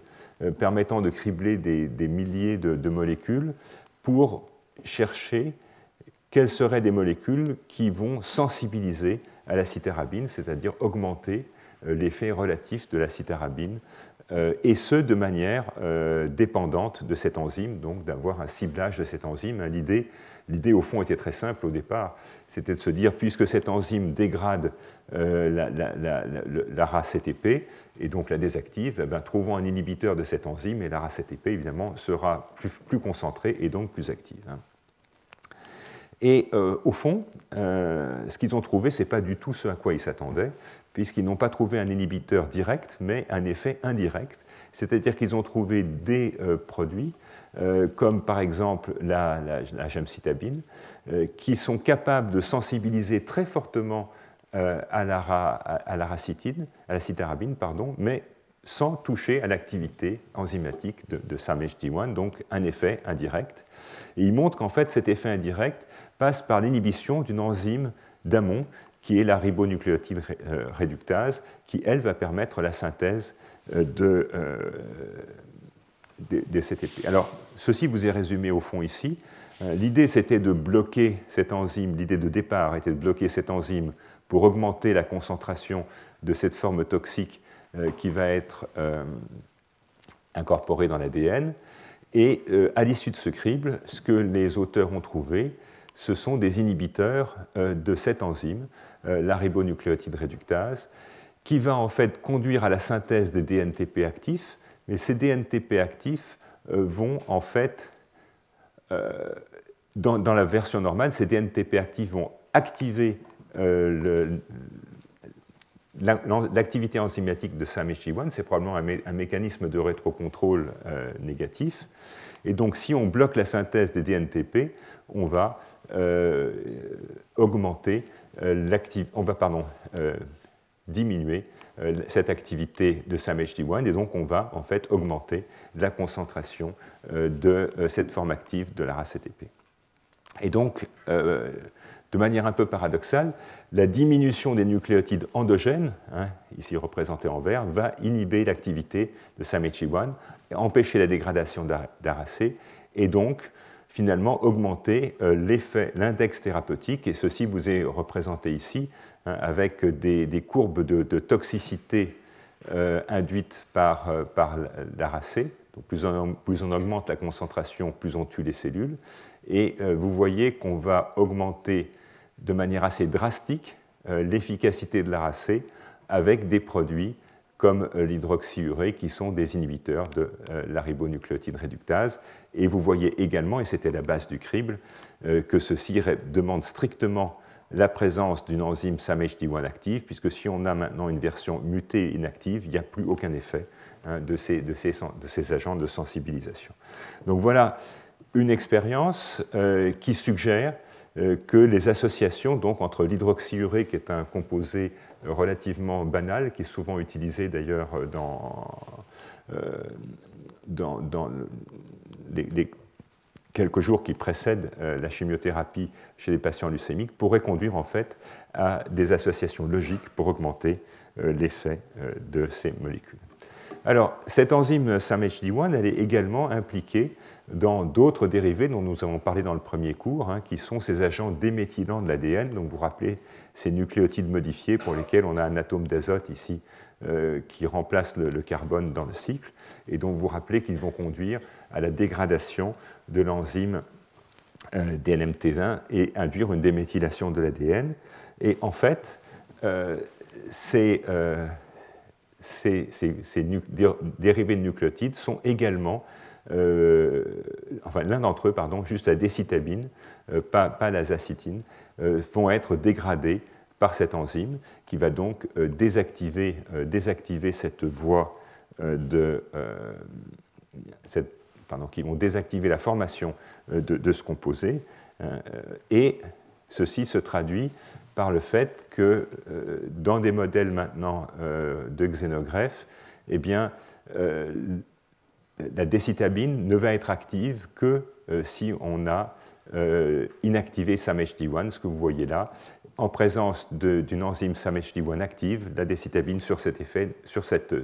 permettant de cribler des, milliers de molécules pour chercher quelles seraient des molécules qui vont sensibiliser à la citarabine, c'est-à-dire augmenter euh, l'effet relatif de la citarabine, euh, et ce de manière euh, dépendante de cette enzyme, donc d'avoir un ciblage de cette enzyme. L'idée, l'idée au fond était très simple au départ, c'était de se dire, puisque cette enzyme dégrade la, la, RACTP et donc la désactive, eh trouvons un inhibiteur de cette enzyme et la RACTP évidemment sera plus, concentrée et donc plus active. Hein. Et euh, au fond, euh, ce qu'ils ont trouvé, ce n'est pas du tout ce à quoi ils s'attendaient, puisqu'ils n'ont pas trouvé un inhibiteur direct, mais un effet indirect. C'est-à-dire qu'ils ont trouvé des euh, produits, comme par exemple la, gemcitabine, qui sont capables de sensibiliser très fortement à la, à, la racitine, à la citarabine, pardon, mais sans toucher à l'activité enzymatique de, de SAMHD1, donc un effet indirect. Et il montre qu'en fait cet effet indirect passe par l'inhibition d'une enzyme d'amont qui est la ribonucléotide euh, réductase, qui, elle, va permettre la synthèse euh, de, des CTP. Alors, ceci vous est résumé au fond ici. L'idée, c'était de bloquer cette enzyme, l'idée de départ était de bloquer cette enzyme pour augmenter la concentration de cette forme toxique euh, qui va être euh, incorporée dans l'ADN. Et euh, à l'issue de ce crible, ce que les auteurs ont trouvé, ce sont des inhibiteurs de cette enzyme, la ribonucléotide réductase, qui va en fait conduire à la synthèse des DNTP actifs, mais ces DNTP actifs vont en fait, dans, dans, la version normale, ces DNTP actifs vont activer L'activité enzymatique de SAMHG1, c'est probablement un, mécanisme de rétrocontrôle euh, négatif. Et donc, si on bloque la synthèse des DNTP, on va euh, augmenter euh, on va pardon, diminuer cette activité de SAMHD1 et donc on va en fait augmenter la concentration de cette forme active de la RACTP. Et donc, de manière un peu paradoxale, la diminution des nucléotides endogènes, hein, ici représentés en vert, va inhiber l'activité de SAMHI1, empêcher la dégradation d'ARAC et donc finalement augmenter euh, l'effet, l'index thérapeutique, et ceci vous est représenté ici hein, avec des, courbes de, toxicité euh, induites par, euh, par plus on, augmente la concentration, plus on tue les cellules. Et vous voyez qu'on va augmenter de manière assez drastique euh, l'efficacité de l'ARAC avec des produits comme euh, l'hydroxyurée qui sont des inhibiteurs de euh, la ribonucléotide réductase. Et vous voyez également, et c'était la base du crible, que ceci demande strictement la présence d'une enzyme SAMHD1 active, puisque si on a maintenant une version mutée inactive, il n'y a plus aucun effet hein, de, ces, agents de sensibilisation. Donc voilà une expérience qui suggère euh, que les associations donc, entre l'hydroxyurée, qui est un composé relativement banal, qui est souvent utilisé d'ailleurs dans, euh, dans, dans les, quelques jours qui précèdent euh, la chimiothérapie chez les patients leucémiques, pourraient conduire en fait à des associations logiques pour augmenter l'effet de ces molécules. Alors, cette enzyme SAMHD1, elle est également impliquée dans d'autres dérivés dont nous avons parlé dans le premier cours, hein, qui sont ces agents déméthylants de l'ADN. Donc vous vous rappelez ces nucléotides modifiés pour lesquels on a un atome d'azote ici euh, qui remplace le, carbone dans le cycle, et dont vous vous rappelez qu'ils vont conduire à la dégradation de l'enzyme euh, DNMT1 et induire une déméthylation de l'ADN. Et en fait, euh, ces, dérivés de nucléotides sont également euh, enfin l'un d'entre eux, pardon, juste la décitabine, euh, pas, pas la zacitine, euh, vont être dégradés par cette enzyme qui va donc désactiver, désactiver cette voie de pardon, qui vont désactiver la formation de, ce composé et ceci se traduit par le fait que dans des modèles maintenant de xénogreffe, eh bien, la décitabine ne va être active que euh, si on a euh, inactivé SAMHD1, ce que vous voyez là. En présence d'une enzyme SAMHD1 active, la décitabine sur cet effet, sur cette,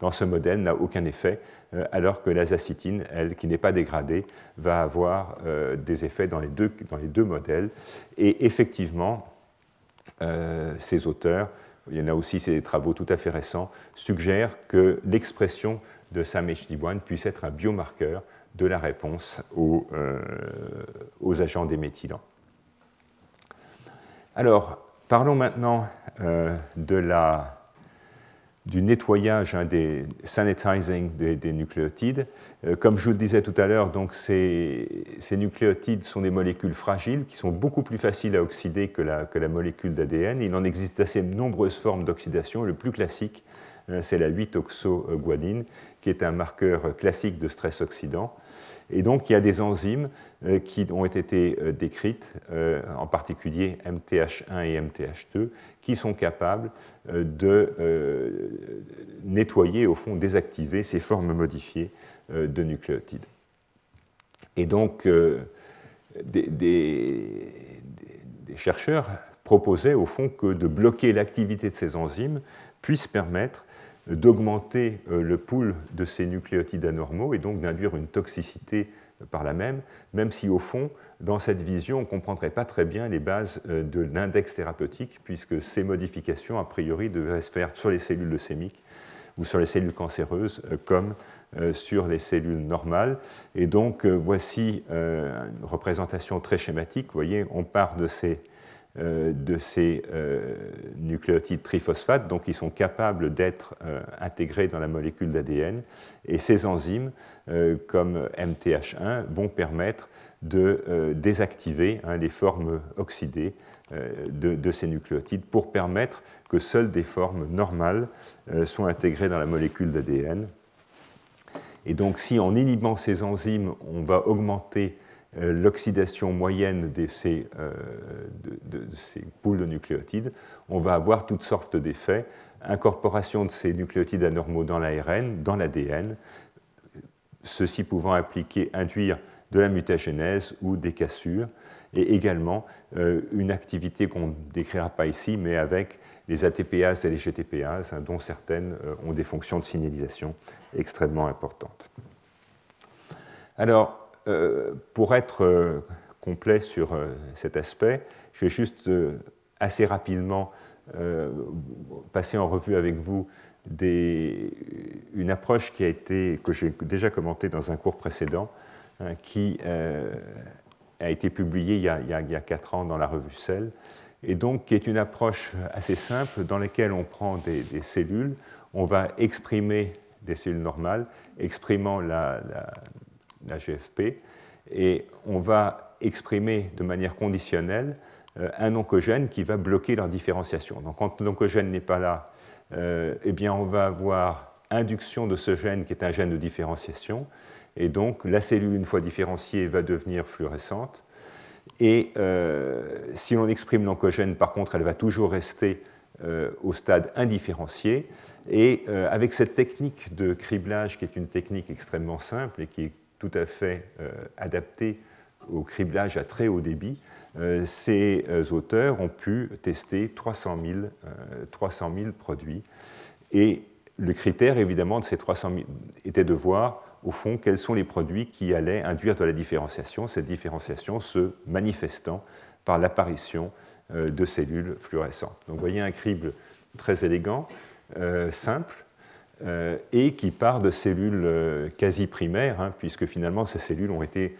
dans ce modèle n'a aucun effet, euh, alors que l'azacitine, elle, qui n'est pas dégradée, va avoir des effets dans les, deux, dans les deux modèles. Et effectivement, ces auteurs, il y en a aussi ces travaux tout à fait récents, suggèrent que l'expression de SAMHD1 puisse être un biomarqueur de la réponse aux, euh, aux agents déméthylants. Alors, parlons maintenant euh, du nettoyage hein, des sanitizing des, nucléotides. Euh, comme je vous le disais tout à l'heure, donc ces, ces, nucléotides sont des molécules fragiles qui sont beaucoup plus faciles à oxyder que la, que la molécule d'ADN. Il en existe assez nombreuses formes d'oxydation. Le plus classique, c'est la 8-oxoguanine, qui est un marqueur classique de stress oxydant. Et donc, il y a des enzymes qui ont été décrites, en particulier MTH1 et MTH2, qui sont capables de nettoyer, au fond, désactiver ces formes modifiées de nucléotides. Et donc, des, chercheurs proposaient au fond que de bloquer l'activité de ces enzymes puisse permettre d'augmenter euh, le pool de ces nucléotides anormaux et donc d'induire une toxicité par la même, même si au fond, dans cette vision, on ne comprendrait pas très bien les bases euh, de l'index thérapeutique, puisque ces modifications, a priori, devraient se faire sur les cellules leucémiques ou sur les cellules cancéreuses, euh, comme euh, sur les cellules normales. Et donc, euh, voici euh, une représentation très schématique. Vous voyez, on part de ces, de ces nucléotides triphosphates, donc ils sont capables d'être intégrés dans la molécule d'ADN. Et ces enzymes, comme MTH1, vont permettre de désactiver hein, les formes oxydées de, de, ces nucléotides pour permettre que seules des formes normales soient intégrées dans la molécule d'ADN. Et donc, si en inhibant ces enzymes, on va augmenter euh, l'oxydation moyenne de ces, euh, de, ces poules de nucléotides, on va avoir toutes sortes d'effets. Incorporation de ces nucléotides anormaux dans l'ARN, dans l'ADN, ceci pouvant impliquer, induire de la mutagénèse ou des cassures, et également euh, une activité qu'on ne décrira pas ici, mais avec les ATPases et les GTPases, hein, dont certaines euh, ont des fonctions de signalisation extrêmement importantes. Alors, euh, pour être euh, complet sur cet aspect, je vais juste assez rapidement passer en revue avec vous une approche qui a été, que j'ai déjà commentée dans un cours précédent, hein, qui a été publiée il y a, il 4 ans dans la revue Cell, et donc qui est une approche assez simple dans laquelle on prend des, cellules, on va exprimer des cellules normales, exprimant la, GFP, et on va exprimer de manière conditionnelle euh, un oncogène qui va bloquer leur différenciation. Donc quand l'oncogène n'est pas là, euh, eh bien on va avoir induction de ce gène qui est un gène de différenciation, et donc la cellule, une fois différenciée, va devenir fluorescente, et euh, si l'on exprime l'oncogène, par contre, elle va toujours rester au stade indifférencié. Et avec cette technique de criblage, qui est une technique extrêmement simple et qui est tout à fait adaptée au criblage à très haut débit, ces auteurs ont pu tester 300 000, 300 000 produits. Et le critère, évidemment, de ces 300 000 était de voir au fond, quels sont les produits qui allaient induire de la différenciation, cette différenciation se manifestant par l'apparition euh, de cellules fluorescentes. Donc vous voyez un crible très élégant, euh, simple, euh, et qui part de cellules quasi primaires, hein, puisque finalement ces cellules ont été,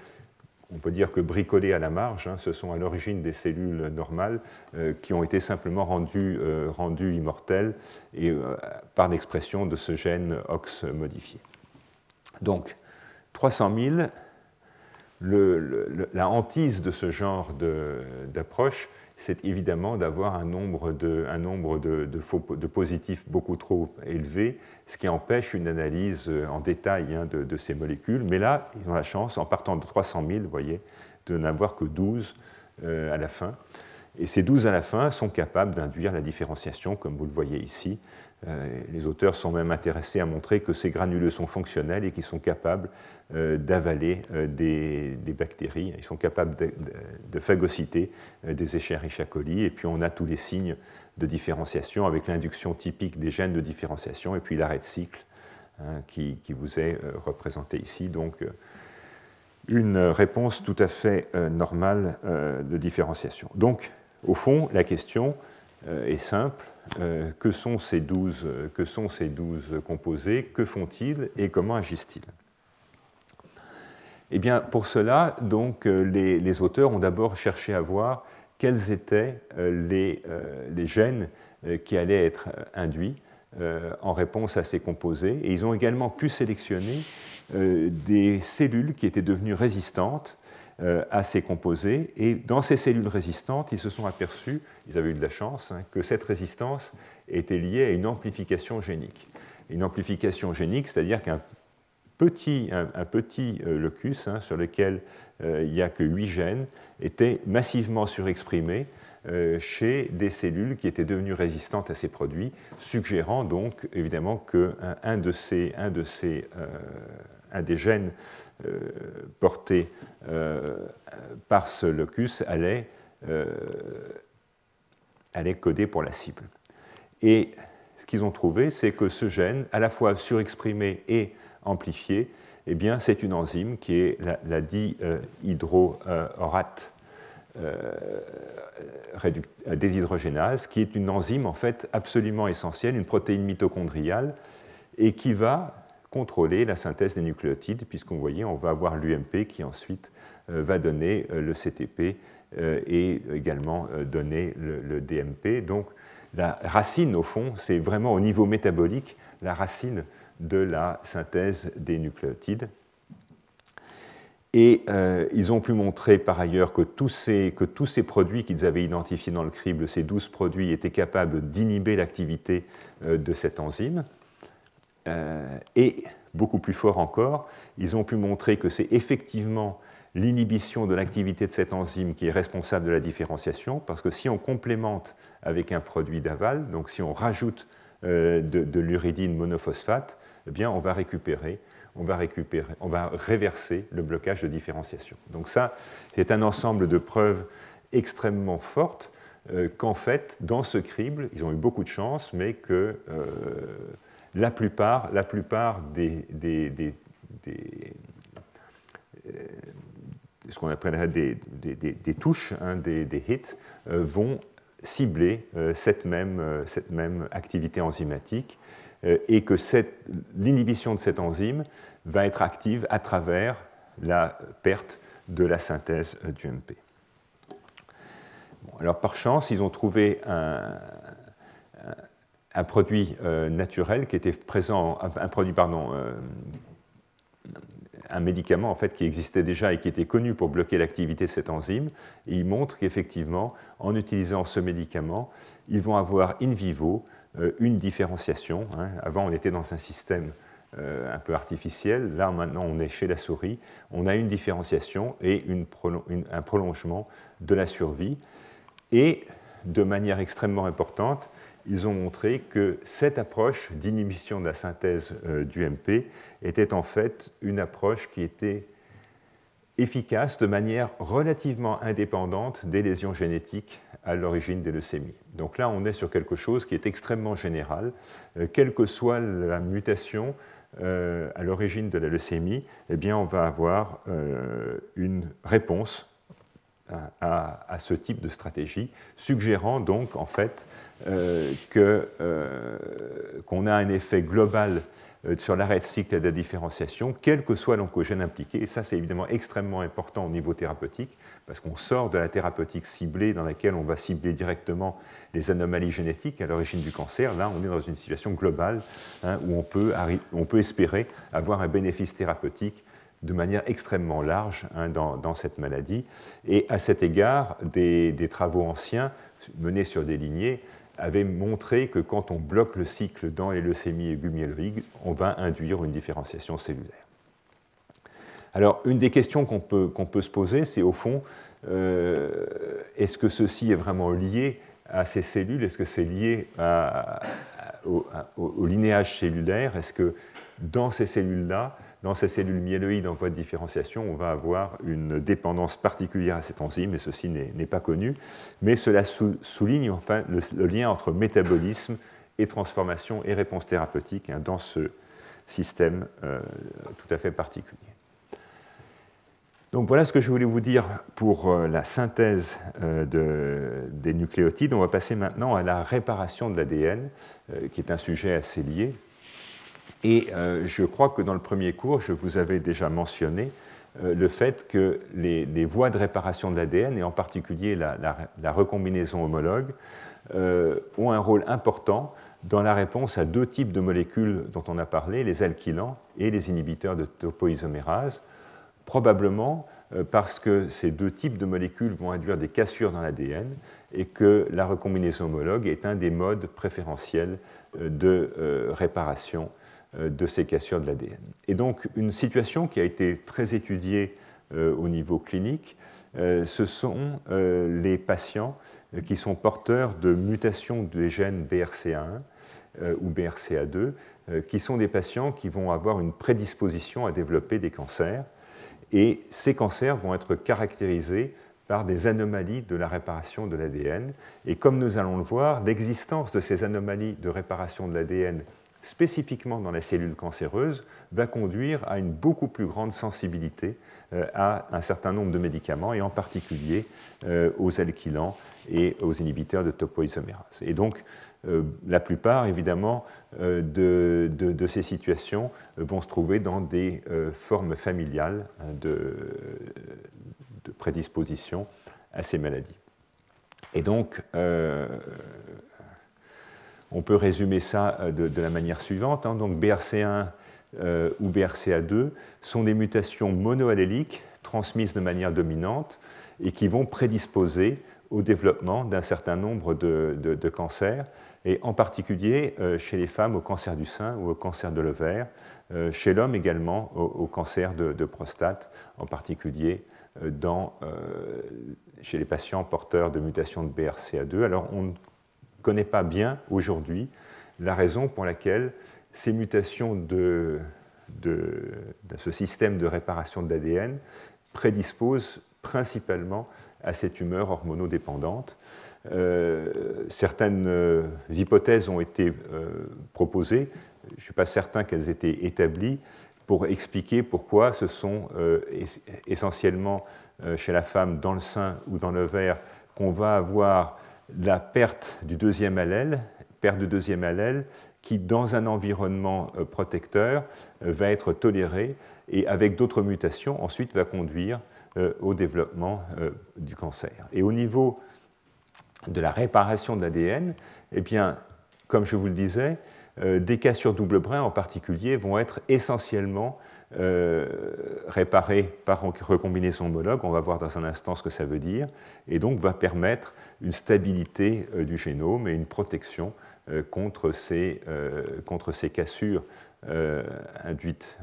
on peut dire que bricolées à la marge, hein. ce sont à l'origine des cellules normales qui ont été simplement rendues, immortelles par l'expression de ce gène OX modifié. Donc, 300 000, la hantise de ce genre d'approche, c'est évidemment d'avoir un nombre, de, positifs beaucoup trop élevé, ce qui empêche une analyse euh, en détail hein, de, ces molécules. Mais là, ils ont la chance, en partant de 300 000, vous voyez, de n'avoir que 12 euh, à la fin. Et ces 12 à la fin sont capables d'induire la différenciation, comme vous le voyez ici, les auteurs sont même intéressés à montrer que ces granuleux sont fonctionnels et qu'ils sont capables euh, d'avaler euh, des, bactéries. Ils sont capables de, phagocyter des Escherichia coli. Et puis on a tous les signes de différenciation avec l'induction typique des gènes de différenciation et puis l'arrêt de cycle hein, qui, vous est représenté ici. Donc une réponse tout à fait normale de différenciation. Donc au fond, la question est simple euh, que, sont ces 12, euh, que sont ces 12 composés, que font-ils? Et comment agissent-ils? Eh bien, pour cela, donc, euh, les, auteurs ont d'abord cherché à voir quels étaient les, les gènes qui allaient être induits en réponse à ces composés. Et ils ont également pu sélectionner des cellules qui étaient devenues résistantes à ces composés. Et dans ces cellules résistantes, ils se sont aperçus, ils avaient eu de la chance, hein, que cette résistance était liée à une amplification génique. une amplification génique, c'est-à-dire qu'un petit, petit locus hein, sur lequel il n'y a que 8 gènes était massivement surexprimé euh, chez des cellules qui étaient devenues résistantes à ces produits, suggérant donc évidemment qu'un un de ces, euh, des gènes euh, portés par ce locus allait, allait coder pour la cible. Et ce qu'ils ont trouvé, c'est que ce gène, à la fois surexprimé et amplifié, eh bien, c'est une enzyme qui est la, la dihydroorate euh, déshydrogénase, qui est une enzyme en fait absolument essentielle, une protéine mitochondriale, et qui va contrôler la synthèse des nucléotides, puisqu'on voyez, on va avoir l'UMP qui ensuite euh, va donner euh, le CTP et également donner le, DMP. Donc la racine, au fond, c'est vraiment au niveau métabolique la racine de la synthèse des nucléotides. Et euh, ils ont pu montrer par ailleurs que tous ces, que tous ces produits qu'ils avaient identifiés dans le crible, ces 12 produits, étaient capables d'inhiber l'activité euh, de cette enzyme. Euh, et beaucoup plus fort encore, ils ont pu montrer que c'est effectivement l'inhibition de l'activité de cette enzyme qui est responsable de la différenciation, parce que si on complémente avec un produit d'aval, donc si on rajoute de, de l'uridine monophosphate, eh bien on va récupérer on va, récupérer, on va réverser le blocage de différenciation. Donc ça, c'est un ensemble de preuves extrêmement fortes euh, qu'en fait, dans ce crible, ils ont eu beaucoup de chance, mais que euh, la plupart, la plupart des, euh, touches, des, hits, vont cibler cette, même, activité enzymatique euh, et que l'inhibition de cette enzyme va être active à travers la perte de la synthèse du MP. alors par chance, ils ont trouvé un, produit euh, naturel qui était présent, un, produit, pardon, euh, un médicament en fait qui existait déjà et qui était connu pour bloquer l'activité de cette enzyme. Ils montrent qu'effectivement, en utilisant ce médicament, ils vont avoir in vivo euh, une différenciation. Hein. Avant, on était dans un système euh, un peu artificiel. Là, maintenant, on est chez la souris. On a une différenciation et un prolongement de la survie. Et de manière extrêmement importante, ils ont montré que cette approche d'inhibition de la synthèse euh, du MP était en fait une approche qui était efficace de manière relativement indépendante des lésions génétiques à l'origine des leucémies. Donc là, on est sur quelque chose qui est extrêmement général. Euh, quelle que soit la mutation euh, à l'origine de la leucémie, eh on va avoir euh, une réponse à, ce type de stratégie, suggérant donc en fait qu'on a un effet global sur l'arrêt de cycle de différenciation, quel que soit l'oncogène impliqué. Et ça, c'est évidemment extrêmement important au niveau thérapeutique, parce qu'on sort de la thérapeutique ciblée dans laquelle on va cibler directement les anomalies génétiques à l'origine du cancer. Là, on est dans une situation globale hein, où on peut, on peut, espérer avoir un bénéfice thérapeutique de manière extrêmement large hein, dans, cette maladie. Et à cet égard, des, travaux anciens menés sur des lignées avaient montré que quand on bloque le cycle dans les leucémies aiguës on va induire une différenciation cellulaire. Alors, une des questions qu'on peut, peut, se poser, c'est au fond, euh, est-ce que ceci est vraiment lié à ces cellules? Est-ce que c'est lié au, linéage cellulaire? Est-ce que dans ces cellules-là, dans ces cellules myéloïdes en voie de différenciation, on va avoir une dépendance particulière à cette enzyme, et ceci n'est pas connu, mais cela souligne enfin le, lien entre métabolisme et transformation et réponse thérapeutique hein, dans ce système euh, tout à fait particulier. Donc voilà ce que je voulais vous dire pour euh, la synthèse euh, des nucléotides. On va passer maintenant à la réparation de l'ADN, qui est un sujet assez lié. Et je crois que dans le premier cours, je vous avais déjà mentionné le fait que les, voies de réparation de l'ADN, et en particulier la, recombinaison homologue, ont un rôle important dans la réponse à deux types de molécules dont on a parlé, les alkylants et les inhibiteurs de topoisomérase probablement euh, parce que ces deux types de molécules vont induire des cassures dans l'ADN et que la recombinaison homologue est un des modes préférentiels euh, de euh, réparation de ces cassures de l'ADN. Et donc une situation qui a été très étudiée au niveau clinique, ce sont les patients qui sont porteurs de mutations des gènes BRCA1 ou BRCA2, qui sont des patients qui vont avoir une prédisposition à développer des cancers. Et ces cancers vont être caractérisés par des anomalies de la réparation de l'ADN. Et comme nous allons le voir, l'existence de ces anomalies de réparation de l'ADN spécifiquement dans la cellule cancéreuse va conduire à une beaucoup plus grande sensibilité euh, à un certain nombre de médicaments, et en particulier euh, aux alkylants et aux inhibiteurs de topoisomérase. Et donc, euh, la plupart, évidemment, de, ces situations vont se trouver dans des formes familiales hein, de, de prédisposition à ces maladies. Et donc, on peut résumer ça euh, de, la manière suivante. Hein. Donc, BRCA1 euh, ou BRCA2 sont des mutations monoalléliques transmises de manière dominante et qui vont prédisposer au développement d'un certain nombre de, cancers, et en particulier chez les femmes au cancer du sein ou au cancer de l'ovaire, chez l'homme également au, cancer de, prostate, en particulier euh, euh, chez les patients porteurs de mutations de BRCA2. Alors on connaît pas bien aujourd'hui la raison pour laquelle ces mutations de, de, ce système de réparation de l'ADN prédisposent principalement à ces tumeurs hormonodépendantes. Euh, certaines hypothèses ont été proposées, je ne suis pas certain qu'elles aient été établies, pour expliquer pourquoi ce sont euh, essentiellement euh, chez la femme dans le sein ou dans l'ovaire qu'on va avoir la perte du deuxième allèle, perte de deuxième allèle, qui dans un environnement euh, protecteur va être tolérée et avec d'autres mutations ensuite va conduire au développement du cancer. Et au niveau de la réparation de l'ADN, eh bien, comme je vous le disais, euh, des cassures double brin en particulier vont être essentiellement euh, réparées par recombinaison homologue. On va voir dans un instant ce que ça veut dire. Et donc va permettre une stabilité euh, du génome et une protection contre ces, contre, ces, cassures induites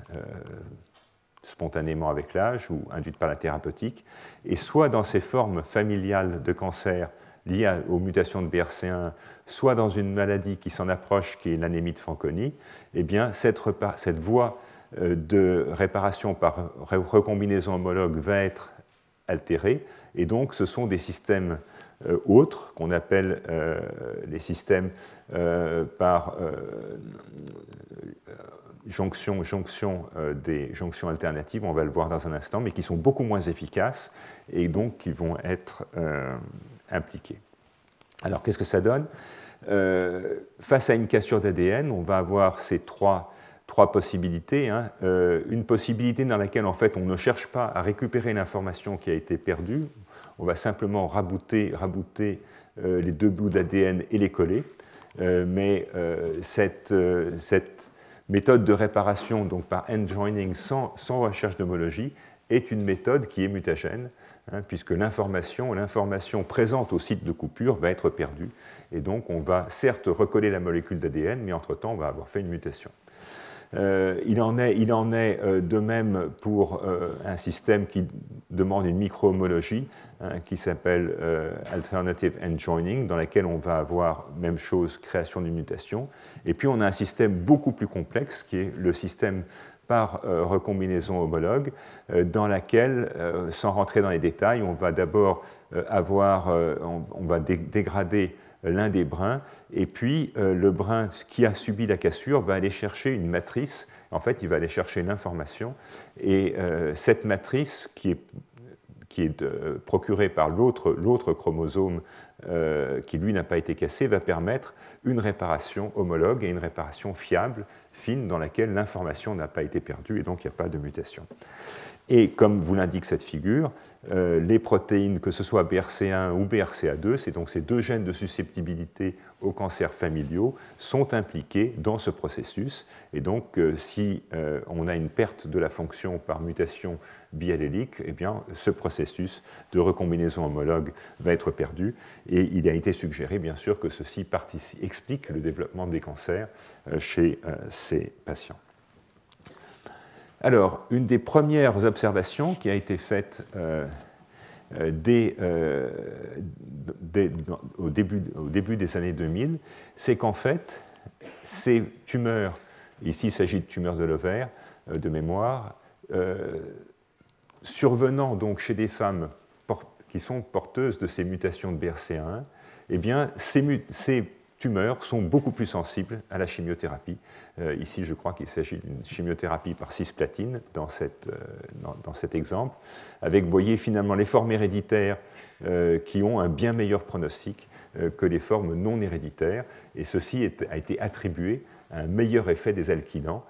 spontanément avec l'âge ou induites par la thérapeutique. Et soit dans ces formes familiales de cancer liées aux mutations de BRC1, soit dans une maladie qui s'en approche, qui est l'anémie de Fanconi, eh bien, cette, cette voie euh, de réparation par recombinaison homologue va être altérée. Et donc, ce sont des systèmes euh, autres qu'on appelle euh, les systèmes par jonction, jonction des jonctions alternatives, on va le voir dans un instant, mais qui sont beaucoup moins efficaces et donc qui vont être impliqués. Alors qu'est-ce que ça donne? Euh, Face à une cassure d'ADN, on va avoir ces trois, trois possibilités. Hein. Euh, une possibilité dans laquelle en fait on ne cherche pas à récupérer l'information qui a été perdue, on va simplement rabouter, rabouter euh, les deux bouts d'ADN et les coller. mais cette, méthode de réparation donc par end joining sans, recherche d'homologie est une méthode qui est mutagène Hein, puisque l'information présente au site de coupure va être perdue. Et donc on va certes recoller la molécule d'ADN, mais entre-temps on va avoir fait une mutation. Euh, il en est, il en est euh, de même pour euh, un système qui demande une micro-homologie, hein, qui s'appelle Alternative End Joining, dans laquelle on va avoir, même chose, création d'une mutation. Et puis on a un système beaucoup plus complexe, qui est le système par recombinaison homologue, dans laquelle, sans rentrer dans les détails, on va d'abord avoir, on, va dégrader l'un des brins, et puis le brin qui a subi la cassure va aller chercher une matrice. En fait, il va aller chercher l'information, et cette matrice qui est, qui est procurée par l'autre chromosome qui lui n'a pas été cassé va permettre une réparation homologue et une réparation fiable fine dans laquelle l'information n'a pas été perdue et donc il n'y a pas de mutation. Et comme vous l'indique cette figure, euh, les protéines, que ce soit BRC1 ou BRCA2, c'est donc ces deux gènes de susceptibilité aux cancers familiaux, sont impliqués dans ce processus. Et donc, euh, si euh, on a une perte de la fonction par mutation biallélique, eh bien, ce processus de recombinaison homologue va être perdu. Et il a été suggéré, bien sûr, que ceci explique le développement des cancers chez ces patients. Alors, une des premières observations qui a été faite dès, au, début, au, début, des années 2000, c'est qu'en fait, ces tumeurs, ici il s'agit de tumeurs de l'ovaire, de mémoire, survenant donc chez des femmes qui sont porteuses de ces mutations de BRCA1, eh bien, ces, tumeurs sont beaucoup plus sensibles à la chimiothérapie. Euh, ici, je crois qu'il s'agit d'une chimiothérapie par cisplatine dans, euh, dans, cet exemple, avec, vous voyez, finalement les formes héréditaires euh, qui ont un bien meilleur pronostic que les formes non héréditaires, et ceci a été attribué à un meilleur effet des alkylants,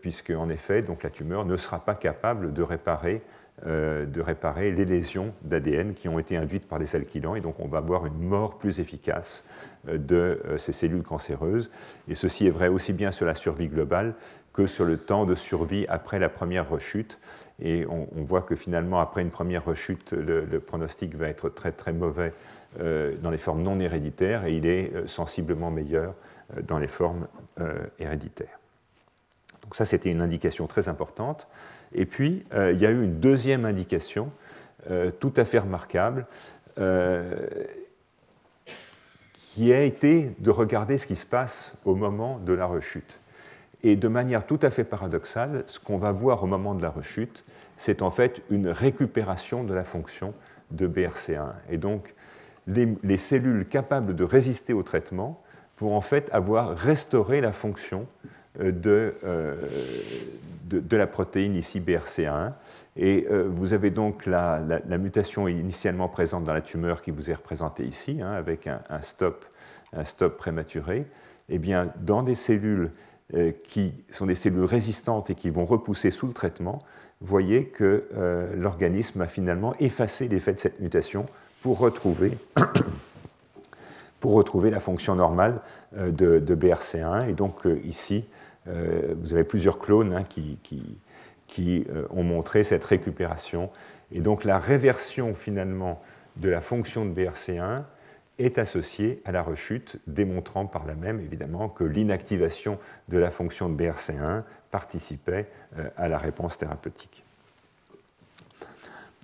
puisque en effet, donc, la tumeur ne sera pas capable de réparer de réparer les lésions d'ADN qui ont été induites par les alkylants, et donc on va avoir une mort plus efficace de euh, ces cellules cancéreuses. Et ceci est vrai aussi bien sur la survie globale que sur le temps de survie après la première rechute. Et on, voit que finalement, après une première rechute, le, pronostic va être très très mauvais dans les formes non héréditaires et il est sensiblement meilleur dans les formes héréditaires. Donc ça, c'était une indication très importante. Et puis, euh, il y a eu une deuxième indication euh, tout à fait remarquable, euh, qui a été de regarder ce qui se passe au moment de la rechute. Et de manière tout à fait paradoxale, ce qu'on va voir au moment de la rechute, c'est en fait une récupération de la fonction de BRCA1. Et donc, les, cellules capables de résister au traitement vont en fait avoir restauré la fonction de, de, la protéine ici BRCA1. Et euh, vous avez donc la, mutation initialement présente dans la tumeur qui vous est représentée ici, hein, avec un, stop, prématuré. Eh bien, dans des cellules euh, qui sont des cellules résistantes et qui vont repousser sous le traitement, voyez que euh, l'organisme a finalement effacé l'effet de cette mutation pour retrouver, pour retrouver la fonction normale de, de BRCA1. Et donc ici, vous avez plusieurs clones hein, qui, euh, ont montré cette récupération. Et donc la réversion finalement de la fonction de BRC1 est associée à la rechute, démontrant par là même évidemment que l'inactivation de la fonction de BRC1 participait euh, à la réponse thérapeutique.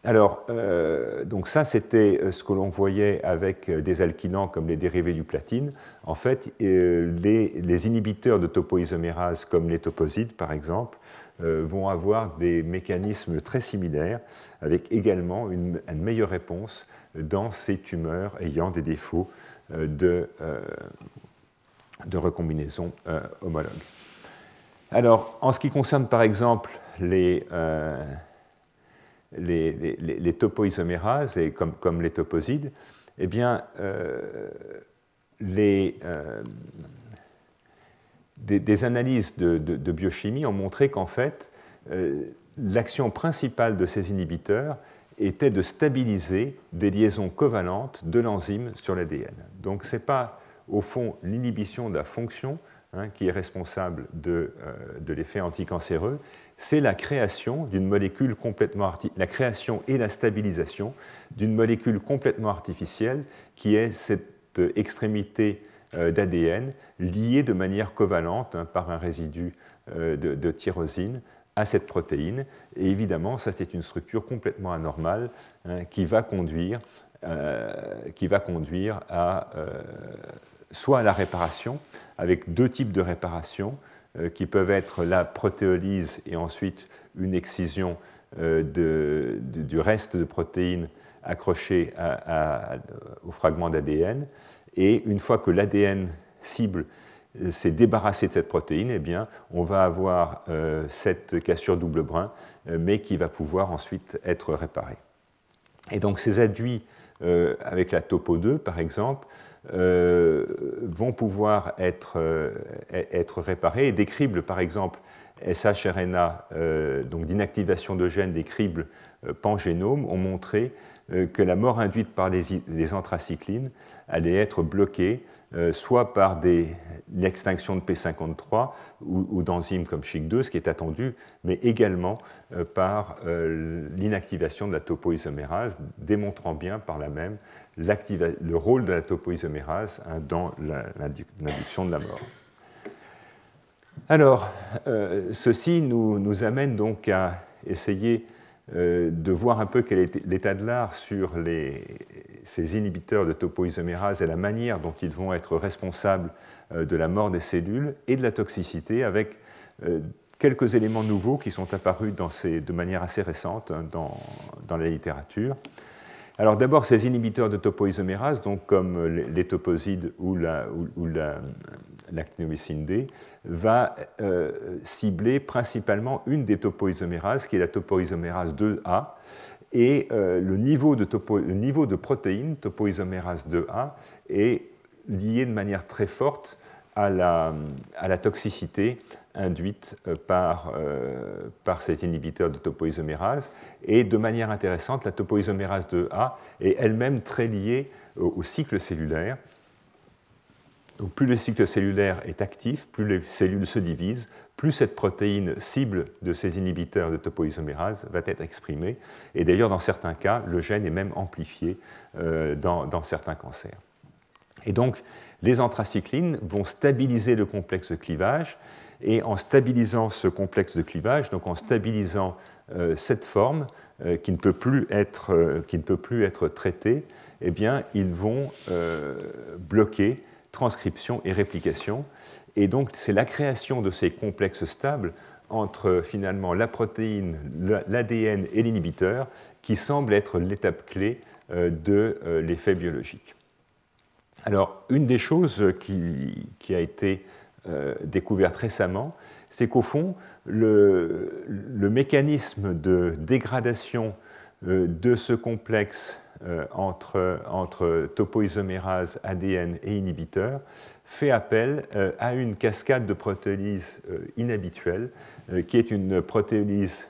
Alors, euh, donc ça, c'était ce que l'on voyait avec des alkylants comme les dérivés du platine. En fait, les, inhibiteurs de topoisomérase, comme les toposides par exemple, vont avoir des mécanismes très similaires, avec également une, meilleure réponse dans ces tumeurs ayant des défauts de, de recombinaison homologue. Alors, en ce qui concerne par exemple les les, topoisomérases, et comme, les toposides, eh bien, euh, euh, des, analyses de, biochimie ont montré qu'en fait, euh, l'action principale de ces inhibiteurs était de stabiliser des liaisons covalentes de l'enzyme sur l'ADN. Donc ce n'est pas, au fond, l'inhibition de la fonction hein, qui est responsable de, de l'effet anticancéreux, c'est la création d'une molécule complètement la création et la stabilisation d'une molécule complètement artificielle qui est cette extrémité euh, d'ADN liée de manière covalente hein, par un résidu euh, de, tyrosine à cette protéine. Et évidemment, ça c'est une structure complètement anormale hein, qui, va conduire, euh, qui va conduire à soit à la réparation, avec deux types de réparation, euh, qui peuvent être la protéolyse et ensuite une excision euh, du reste de protéines accrochées au fragment d'ADN. Et une fois que l'ADN cible euh, s'est débarrassé de cette protéine, eh bien, on va avoir cette cassure double brin, mais qui va pouvoir ensuite être réparée. Et donc ces aduits avec la topo 2, par exemple, euh, vont pouvoir être, euh, être réparés. Et des cribles, par exemple, SHRNA, euh, donc d'inactivation de gènes des cribles pangénomes, ont montré que la mort induite par les, anthracyclines allait être bloquée soit par l'extinction de P53 ou, d'enzymes comme CHIC2, ce qui est attendu, mais également par l'inactivation de la topoisomérase, démontrant bien par la même le rôle de la topoisomérase hein, dans l'induction de la mort. Alors, ceci nous, nous, amène donc à essayer de voir un peu quel est l'état de l'art sur les, ces inhibiteurs de topoisomérase et la manière dont ils vont être responsables de la mort des cellules et de la toxicité avec quelques éléments nouveaux qui sont apparus de manière assez récente hein, dans, dans, la littérature. Alors d'abord, ces inhibiteurs de topoisomérase, donc comme les toposides ou la, l'actinomycine D, va euh, cibler principalement une des topoisomérases, qui est la topoisomérase 2A, et euh, le, niveau de topo, protéines, topoisomérase 2A, est lié de manière très forte à la, toxicité induite euh, par, euh, par ces inhibiteurs de topoisomérase. Et de manière intéressante, la topoisomérase 2A est elle-même très liée au, cycle cellulaire. Plus le cycle cellulaire est actif, plus les cellules se divisent, plus cette protéine cible de ces inhibiteurs de topoisomérase va être exprimée. Et d'ailleurs, dans certains cas, le gène est même amplifié euh, dans, certains cancers. Et donc, les anthracyclines vont stabiliser le complexe de clivage et en stabilisant ce complexe de clivage, donc en stabilisant euh, cette forme euh, qui, ne peut plus être, qui ne peut plus être traitée, eh bien, ils vont bloquer transcription et réplication. Et donc, c'est la création de ces complexes stables entre finalement la protéine, l'ADN et l'inhibiteur qui semble être l'étape clé de l'effet biologique. Alors, une des choses qui, a été euh, découverte récemment, c'est qu'au fond, le, mécanisme de dégradation euh, de ce complexe euh, entre, topoisomérase, ADN et inhibiteur fait appel à une cascade de protéolyse inhabituelle, qui est une protéolyse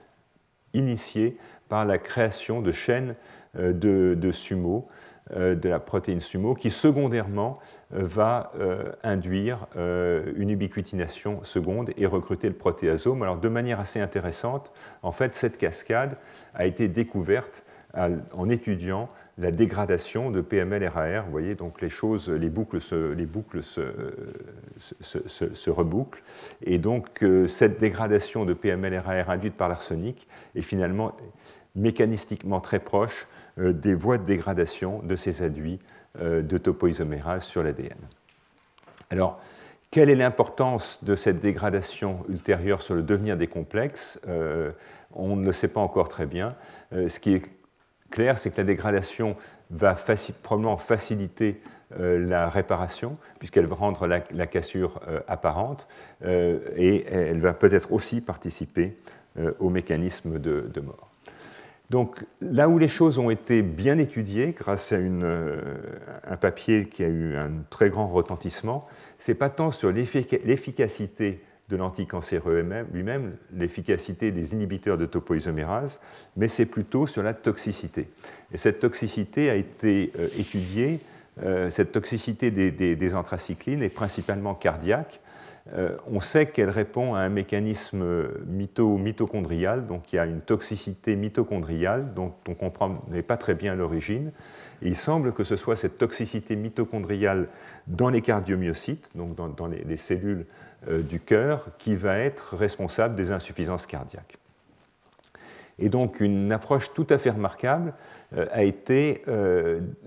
initiée par la création de chaînes de sumo, de la protéine sumo, qui secondairement va euh, induire euh, une ubiquitination seconde et recruter le protéasome. Alors de manière assez intéressante, en fait, cette cascade a été découverte en étudiant la dégradation de PML-RAR. Vous voyez, donc les choses, les boucles se, les boucles se, rebouclent. Et donc euh, cette dégradation de PML-RAR induite par l'arsenic est finalement mécanistiquement très proche des voies de dégradation de ces aduits euh, de topoisomérase sur l'ADN. Alors, quelle est l'importance de cette dégradation ultérieure sur le devenir des complexes? Euh, On ne le sait pas encore très bien. Euh, ce qui est clair, c'est que la dégradation va probablement faciliter la réparation, puisqu'elle va rendre la, cassure apparente, et elle va peut-être aussi participer au mécanisme de mort. Donc là où les choses ont été bien étudiées grâce à euh, un papier qui a eu un très grand retentissement, ce n'est pas tant sur l'efficacité de l'anticancéreux lui-même, l'efficacité des inhibiteurs de topoisomérase, mais c'est plutôt sur la toxicité. Et cette toxicité a été euh, étudiée, euh, cette toxicité des, des anthracyclines est principalement cardiaque, euh, on sait qu'elle répond à un mécanisme mitochondrial, donc il y a une toxicité mitochondriale dont on comprend n'est pas très bien l'origine. Il semble que ce soit cette toxicité mitochondriale dans les cardiomyocytes, donc dans, les, cellules euh, du cœur, qui va être responsable des insuffisances cardiaques. Et donc une approche tout à fait remarquable euh, a été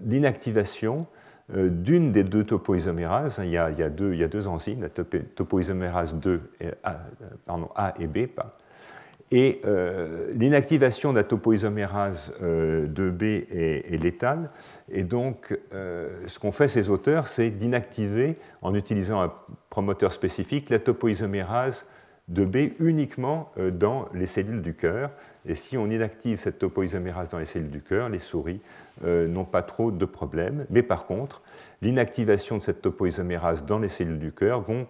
l'inactivation d'une des deux topoisomérases. Il y a, deux, il y a deux, enzymes, la topoisomérase 2, et A, pardon, A et B. Et euh, l'inactivation de la topoisomérase 2B euh, est, létale. Et donc, ce qu'ont fait ces auteurs, c'est d'inactiver, en utilisant un promoteur spécifique, la topoisomérase 2B uniquement dans les cellules du cœur. Et si on inactive cette topoisomérase dans les cellules du cœur, les souris euh, n'ont pas trop de problèmes. Mais par contre, l'inactivation de cette topoisomérase dans les cellules du cœur vont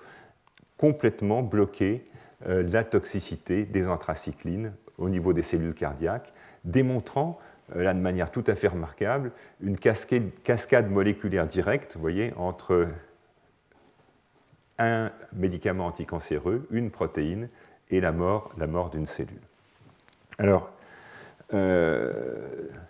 complètement bloquer euh, la toxicité des anthracyclines au niveau des cellules cardiaques, démontrant euh, là de manière tout à fait remarquable une cascade, moléculaire directe, vous voyez, entre un médicament anticancéreux, une protéine et la mort, la mort d'une cellule. Alors, euh,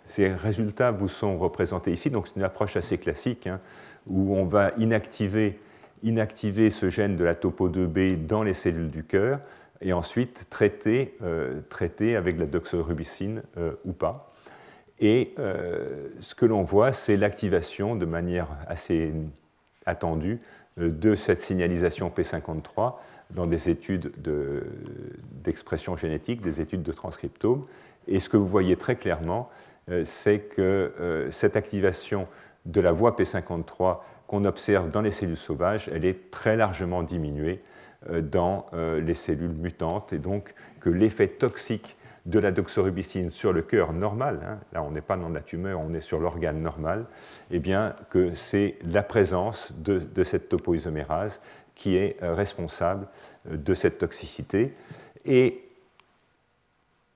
ces résultats vous sont représentés ici. Donc c'est une approche assez classique hein, où on va inactiver inactiver ce gène de la topo 2B dans les cellules du cœur et ensuite traiter, traiter avec la doxorubicine ou pas. Et ce que l'on voit, c'est l'activation de manière assez attendue de cette signalisation P53 dans des études d'expression génétique, des études de transcriptome. Et ce que vous voyez très clairement, euh, c'est que euh, cette activation de la voie P53 qu'on observe dans les cellules sauvages, elle est très largement diminuée euh, dans les cellules mutantes, et donc que l'effet toxique de la doxorubicine sur le cœur normal, hein, là on n'est pas dans la tumeur, on est sur l'organe normal, eh bien que c'est la présence de, cette topoisomérase qui est responsable de cette toxicité. Et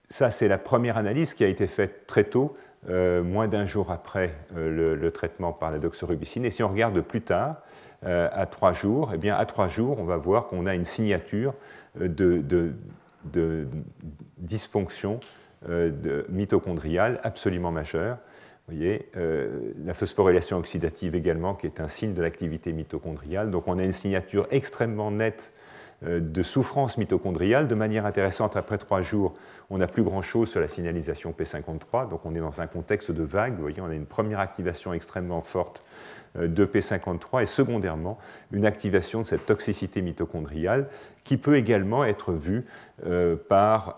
ça, c'est la première analyse qui a été faite très tôt, euh, moins d'un jour après euh, le, traitement par la doxorubicine. Et si on regarde plus tard, euh, à trois jours, eh bien, à trois jours, on va voir qu'on a une signature de dysfonction mitochondriale absolument majeure. Vous voyez, la phosphorylation oxydative également, qui est un signe de l'activité mitochondriale. Donc on a une signature extrêmement nette euh, de souffrance mitochondriale. De manière intéressante, après trois jours, on n'a plus grand-chose sur la signalisation P53, donc on est dans un contexte de vague. Vous voyez, on a une première activation extrêmement forte euh, de P53 et secondairement une activation de cette toxicité mitochondriale qui peut également être vue euh, par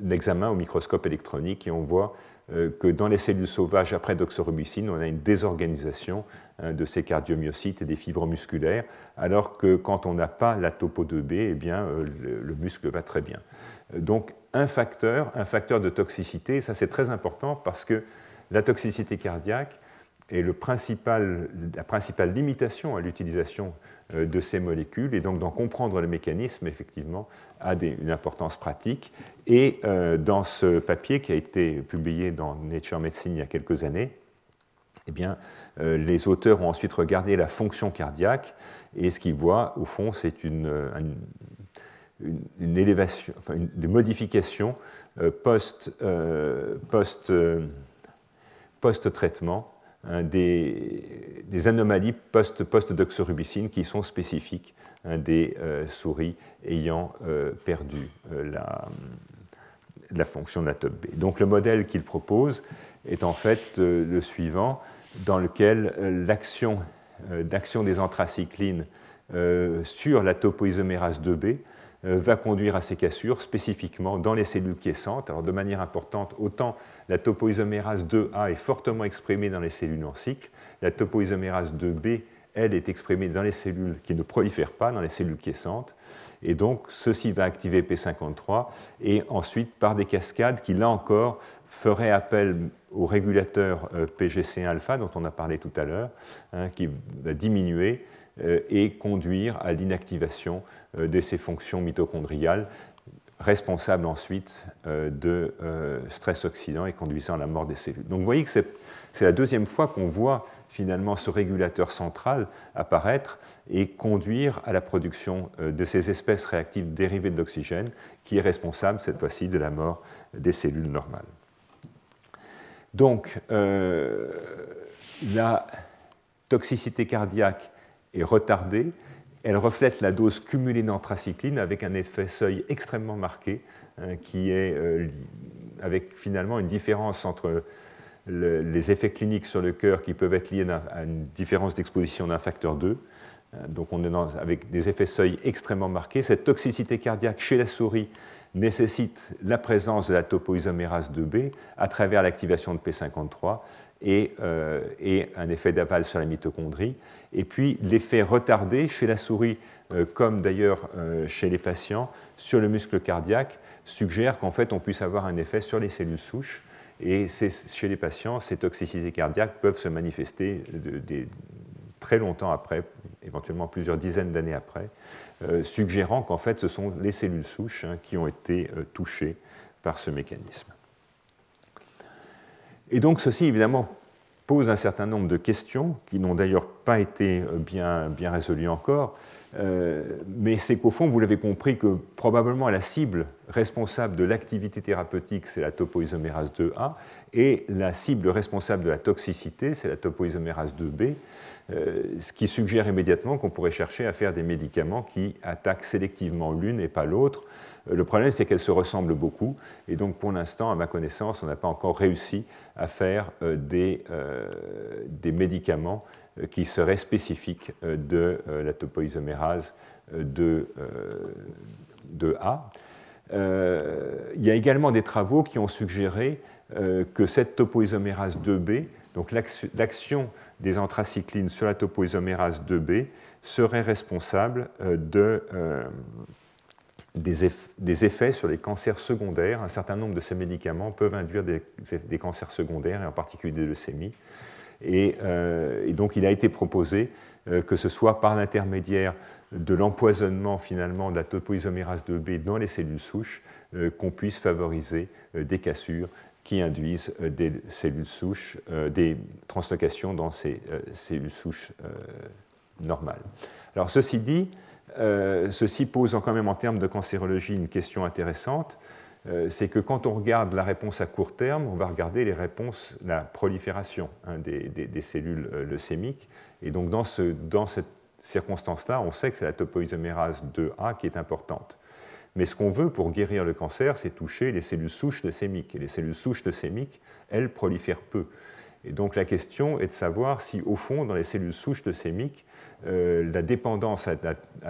l'examen au microscope électronique et on voit que dans les cellules sauvages après doxorubicine, on a une désorganisation Hein, de ces cardiomyocytes et des fibres musculaires, alors que quand on n'a pas la topo 2B, eh bien, euh, le, muscle va très bien. Donc un facteur, un facteur de toxicité, ça c'est très important parce que la toxicité cardiaque est le principal, la principale limitation à l'utilisation euh, de ces molécules, et donc d'en comprendre le mécanisme, effectivement, a une importance pratique. Et euh, dans ce papier qui a été publié dans Nature Medicine il y a quelques années, eh bien, euh, les auteurs ont ensuite regardé la fonction cardiaque et ce qu'ils voient, au fond, c'est une, euh, une, élévation, enfin, des modifications post, post, post, traitement hein, des, des, anomalies post-doxorubicine qui sont spécifiques des souris ayant perdu la, la, fonction de la top B. Donc le modèle qu'il propose est en fait le suivant dans lequel euh, l'action euh, des anthracyclines euh, sur la topoisomérase 2B va conduire à ces cassures spécifiquement dans les cellules quiescentes. Alors de manière importante, autant la topoisomérase 2A est fortement exprimée dans les cellules en cycle, la topoisomérase 2B, elle, est exprimée dans les cellules qui ne prolifèrent pas, dans les cellules quiescentes. Et donc, ceci va activer P53 et ensuite, par des cascades qui, là encore, feraient appel au régulateur euh, PGC1-alpha dont on a parlé tout à l'heure, hein, qui va diminuer euh, et conduire à l'inactivation euh, de ces fonctions mitochondriales, responsables ensuite de stress oxydant et conduisant à la mort des cellules. Donc vous voyez que c'est la deuxième fois qu'on voit finalement ce régulateur central apparaître et conduire à la production de ces espèces réactives dérivées de l'oxygène, qui est responsable cette fois-ci de la mort des cellules normales. Donc, euh, la toxicité cardiaque est retardée. Elle reflète la dose cumulée d'anthracycline avec un effet seuil extrêmement marqué, hein, qui est euh, avec finalement une différence entre les effets cliniques sur le cœur qui peuvent être liés à une différence d'exposition d'un facteur 2. Euh, donc on est avec des effets seuil extrêmement marqués. Cette toxicité cardiaque chez la souris nécessite la présence de la topoisomérase 2B à travers l'activation de P53 euh, et, un effet d'aval sur la mitochondrie. Et puis l'effet retardé chez la souris, euh, comme d'ailleurs chez les patients, sur le muscle cardiaque, suggère qu'en fait on puisse avoir un effet sur les cellules souches. Et chez les patients, ces toxicités cardiaques peuvent se manifester très longtemps après, éventuellement plusieurs dizaines d'années après, euh, suggérant qu'en fait ce sont les cellules souches hein, qui ont été euh, touchées par ce mécanisme. Et donc ceci évidemment pose un certain nombre de questions qui n'ont d'ailleurs pas été euh, bien, bien résolues encore. Mais c'est qu'au fond, vous l'avez compris, que probablement la cible responsable de l'activité thérapeutique, c'est la topoisomérase 2A, et la cible responsable de la toxicité, c'est la topoisomérase 2B, ce qui suggère immédiatement qu'on pourrait chercher à faire des médicaments qui attaquent sélectivement l'une et pas l'autre, le problème, c'est qu'elles se ressemblent beaucoup, et donc pour l'instant, à ma connaissance, on n'a pas encore réussi à faire euh, euh, des, médicaments euh, qui seraient spécifiques de la topoisomérase de, A. il y a également des travaux qui ont suggéré que cette topoisomérase 2B, donc l'action des anthracyclines sur la topoisomérase 2B, serait responsable de des, effets sur les cancers secondaires. Un certain nombre de ces médicaments peuvent induire des, cancers secondaires, et en particulier des leucémies. Et, euh, donc il a été proposé euh, que ce soit par l'intermédiaire de l'empoisonnement finalement de la topoisomérase 2B dans les cellules souches euh, qu'on puisse favoriser des cassures qui induisent des cellules souches, des translocations dans ces cellules souches normales. Alors ceci dit, ceci pose quand même en termes de cancérologie une question intéressante. Euh, c'est que quand on regarde la réponse à court terme, on va regarder les réponses, la prolifération hein, des, cellules euh, leucémiques. Et donc dans, cette circonstance-là, on sait que c'est la topoisomérase 2A qui est importante. Mais ce qu'on veut pour guérir le cancer, c'est toucher les cellules souches leucémiques. Et les cellules souches leucémiques, elles prolifèrent peu. Et donc la question est de savoir si, au fond, dans les cellules souches leucémiques, euh, la dépendance à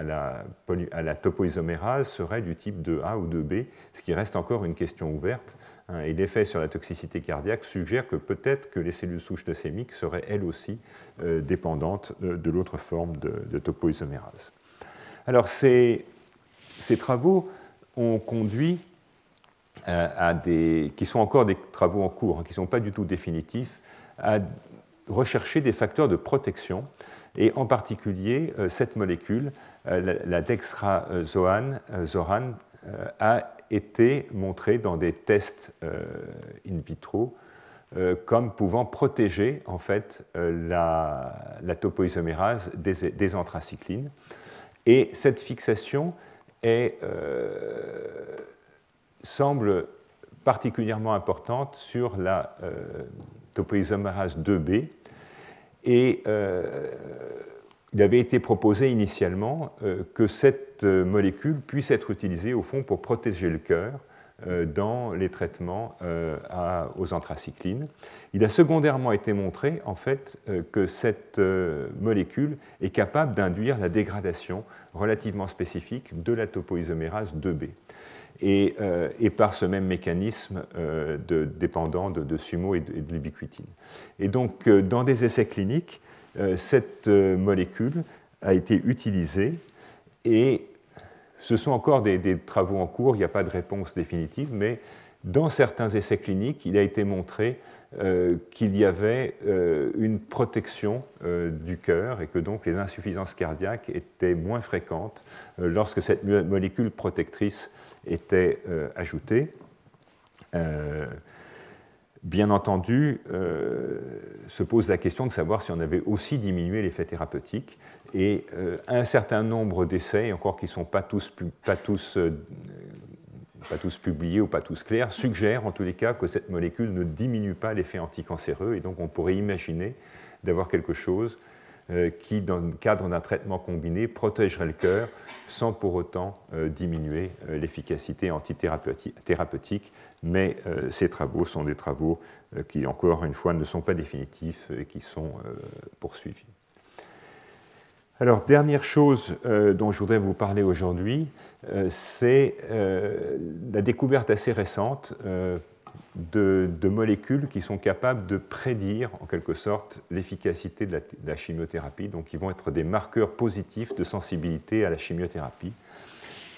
la, topoisomérase serait du type 2A ou 2B, ce qui reste encore une question ouverte. Hein, et l'effet sur la toxicité cardiaque suggère que peut-être que les cellules souches leucémiques seraient elles aussi euh, dépendantes de, l'autre forme de, topoisomérase. Alors ces, travaux ont conduit euh, à des, qui sont encore des travaux en cours, hein, qui ne sont pas du tout définitifs, à rechercher des facteurs de protection et en particulier, euh, cette molécule, euh, la dextrazoran, euh, a été montrée dans des tests in vitro comme pouvant protéger en fait la, topoisomérase des, des. Et cette fixation semble particulièrement importante sur la topoisomérase 2B, et euh, il avait été proposé initialement euh, que cette euh, molécule puisse être utilisée au fond pour protéger le cœur dans les traitements aux anthracyclines. Il a secondairement été montré en fait que cette molécule est capable d'induire la dégradation relativement spécifique de la topoisomérase 2B. Euh, et, par ce même mécanisme euh, de, dépendant de, sumo et de, l'ubiquitine. Et donc, euh, dans des essais cliniques, cette molécule a été utilisée et ce sont encore des, travaux en cours, il n'y a pas de réponse définitive, mais dans certains essais cliniques, il a été montré qu'il y avait une protection du cœur et que donc les insuffisances cardiaques étaient moins fréquentes lorsque cette molécule protectrice était euh, ajouté. Euh, bien entendu, euh, se pose la question de savoir si on avait aussi diminué l'effet thérapeutique. Et un certain nombre d'essais, encore qui ne sont pas tous, pas, tous, publiés ou pas tous clairs, suggèrent en tous les cas que cette molécule ne diminue pas l'effet anticancéreux. Et donc on pourrait imaginer d'avoir quelque chose qui, dans le cadre d'un traitement combiné, protégerait le cœur sans pour autant euh, diminuer euh, l'efficacité antithérapeutique. Mais euh, ces travaux sont des travaux qui, encore une fois, ne sont pas définitifs et qui sont poursuivis. Alors, dernière chose dont je voudrais vous parler aujourd'hui, c'est la découverte assez récente de, molécules qui sont capables de prédire en quelque sorte l'efficacité de, la chimiothérapie, donc qui vont être des marqueurs positifs de sensibilité à la chimiothérapie.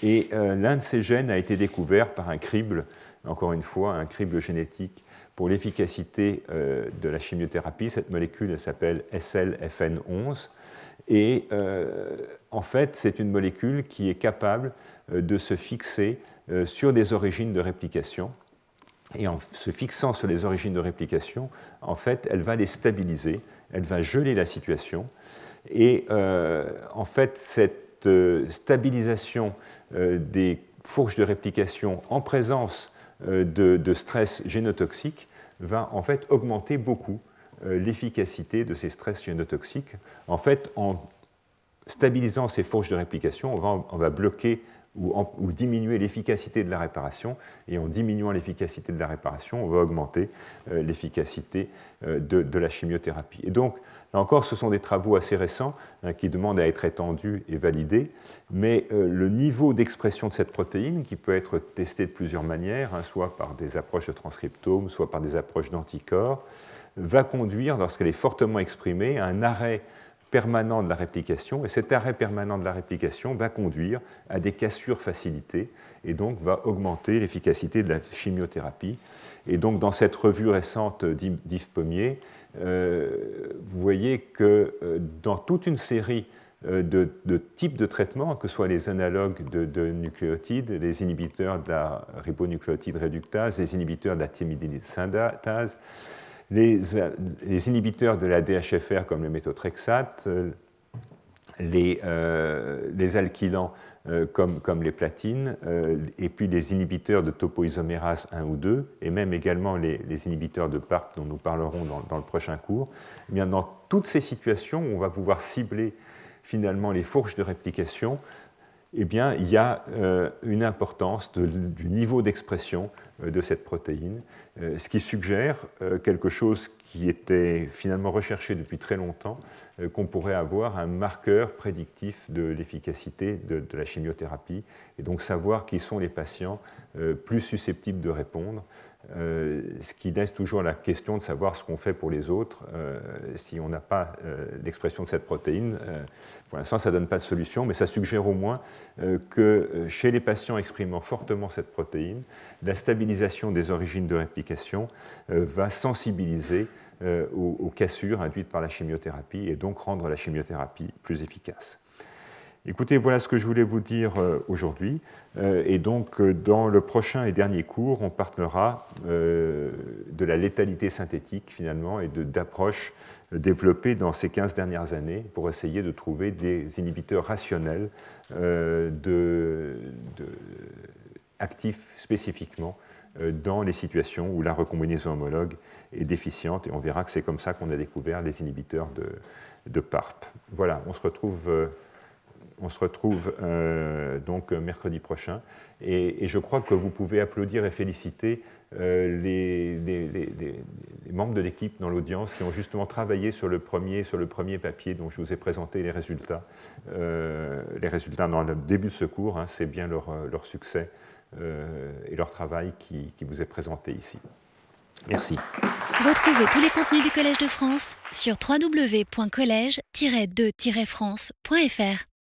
Et euh, l'un de ces gènes a été découvert par un crible, encore une fois, un crible génétique pour l'efficacité euh, de la chimiothérapie. Cette molécule s'appelle SLFN11. Et euh, en fait, c'est une molécule qui est capable de se fixer sur des origines de réplication et en se fixant sur les origines de réplication, en fait, elle va les stabiliser, elle va geler la situation. Et euh, en fait, cette stabilisation des fourches de réplication en présence de, stress génotoxique va en fait augmenter beaucoup l'efficacité de ces stress génotoxiques. En fait, en stabilisant ces fourches de réplication, on va, bloquer ou, diminuer l'efficacité de la réparation. Et en diminuant l'efficacité de la réparation, on va augmenter euh, l'efficacité euh, de, la chimiothérapie. Et donc, là encore, ce sont des travaux assez récents hein, qui demandent à être étendus et validés. Mais euh, le niveau d'expression de cette protéine, qui peut être testé de plusieurs manières, hein, soit par des approches de transcriptome, soit par des approches d'anticorps, va conduire, lorsqu'elle est fortement exprimée, à un arrêt permanent de la réplication, et cet arrêt permanent de la réplication va conduire à des cassures facilitées, et donc va augmenter l'efficacité de la chimiothérapie. Et donc dans cette revue récente d'Yves Pommier, euh, vous voyez que euh, dans toute une série euh, de, types de traitements, que ce soit les analogues de, nucléotides, les inhibiteurs de la ribonucléotide réductase, les inhibiteurs de la thymidine synthétase, les, inhibiteurs de la DHFR comme le méthotrexate, euh, les, euh, les alkylants euh, comme, comme, les platines, et puis les inhibiteurs de topoisomérase 1 ou 2, et même également les, inhibiteurs de PARP dont nous parlerons dans, le prochain cours. Eh bien, dans toutes ces situations, on va pouvoir cibler finalement les fourches de réplication eh bien, il y a une importance du niveau d'expression de cette protéine euh, ce qui suggère euh, quelque chose qui était finalement recherché depuis très longtemps, euh, qu'on pourrait avoir un marqueur prédictif de l'efficacité de, la chimiothérapie, et donc savoir qui sont les patients plus susceptibles de répondre euh, ce qui laisse toujours la question de savoir ce qu'on fait pour les autres euh, si on n'a pas euh, l'expression de cette protéine. pour l'instant, ça ne donne pas de solution, mais ça suggère au moins que chez les patients exprimant fortement cette protéine, la stabilisation des origines de réplication va sensibiliser aux cassures induites par la chimiothérapie et donc rendre la chimiothérapie plus efficace. Écoutez, voilà ce que je voulais vous dire euh, aujourd'hui. Euh, et donc, euh, dans le prochain et dernier cours, on parlera de la létalité synthétique, finalement, et d'approches développées dans ces 15 dernières années pour essayer de trouver des inhibiteurs rationnels de, actifs spécifiquement dans les situations où la recombinaison homologue est déficiente. Et on verra que c'est comme ça qu'on a découvert les inhibiteurs de, de PARP. Voilà, on se retrouve on se retrouve euh, donc mercredi prochain. Et, je crois que vous pouvez applaudir et féliciter euh, les, membres de l'équipe dans l'audience qui ont justement travaillé sur le premier, sur le premier papier dont je vous ai présenté les résultats. Euh, les résultats dans le début de ce cours, hein, c'est bien leur, succès et leur travail qui, qui vous est présenté ici. Merci. Retrouvez tous les contenus du Collège de France sur www.colège-2-france.fr.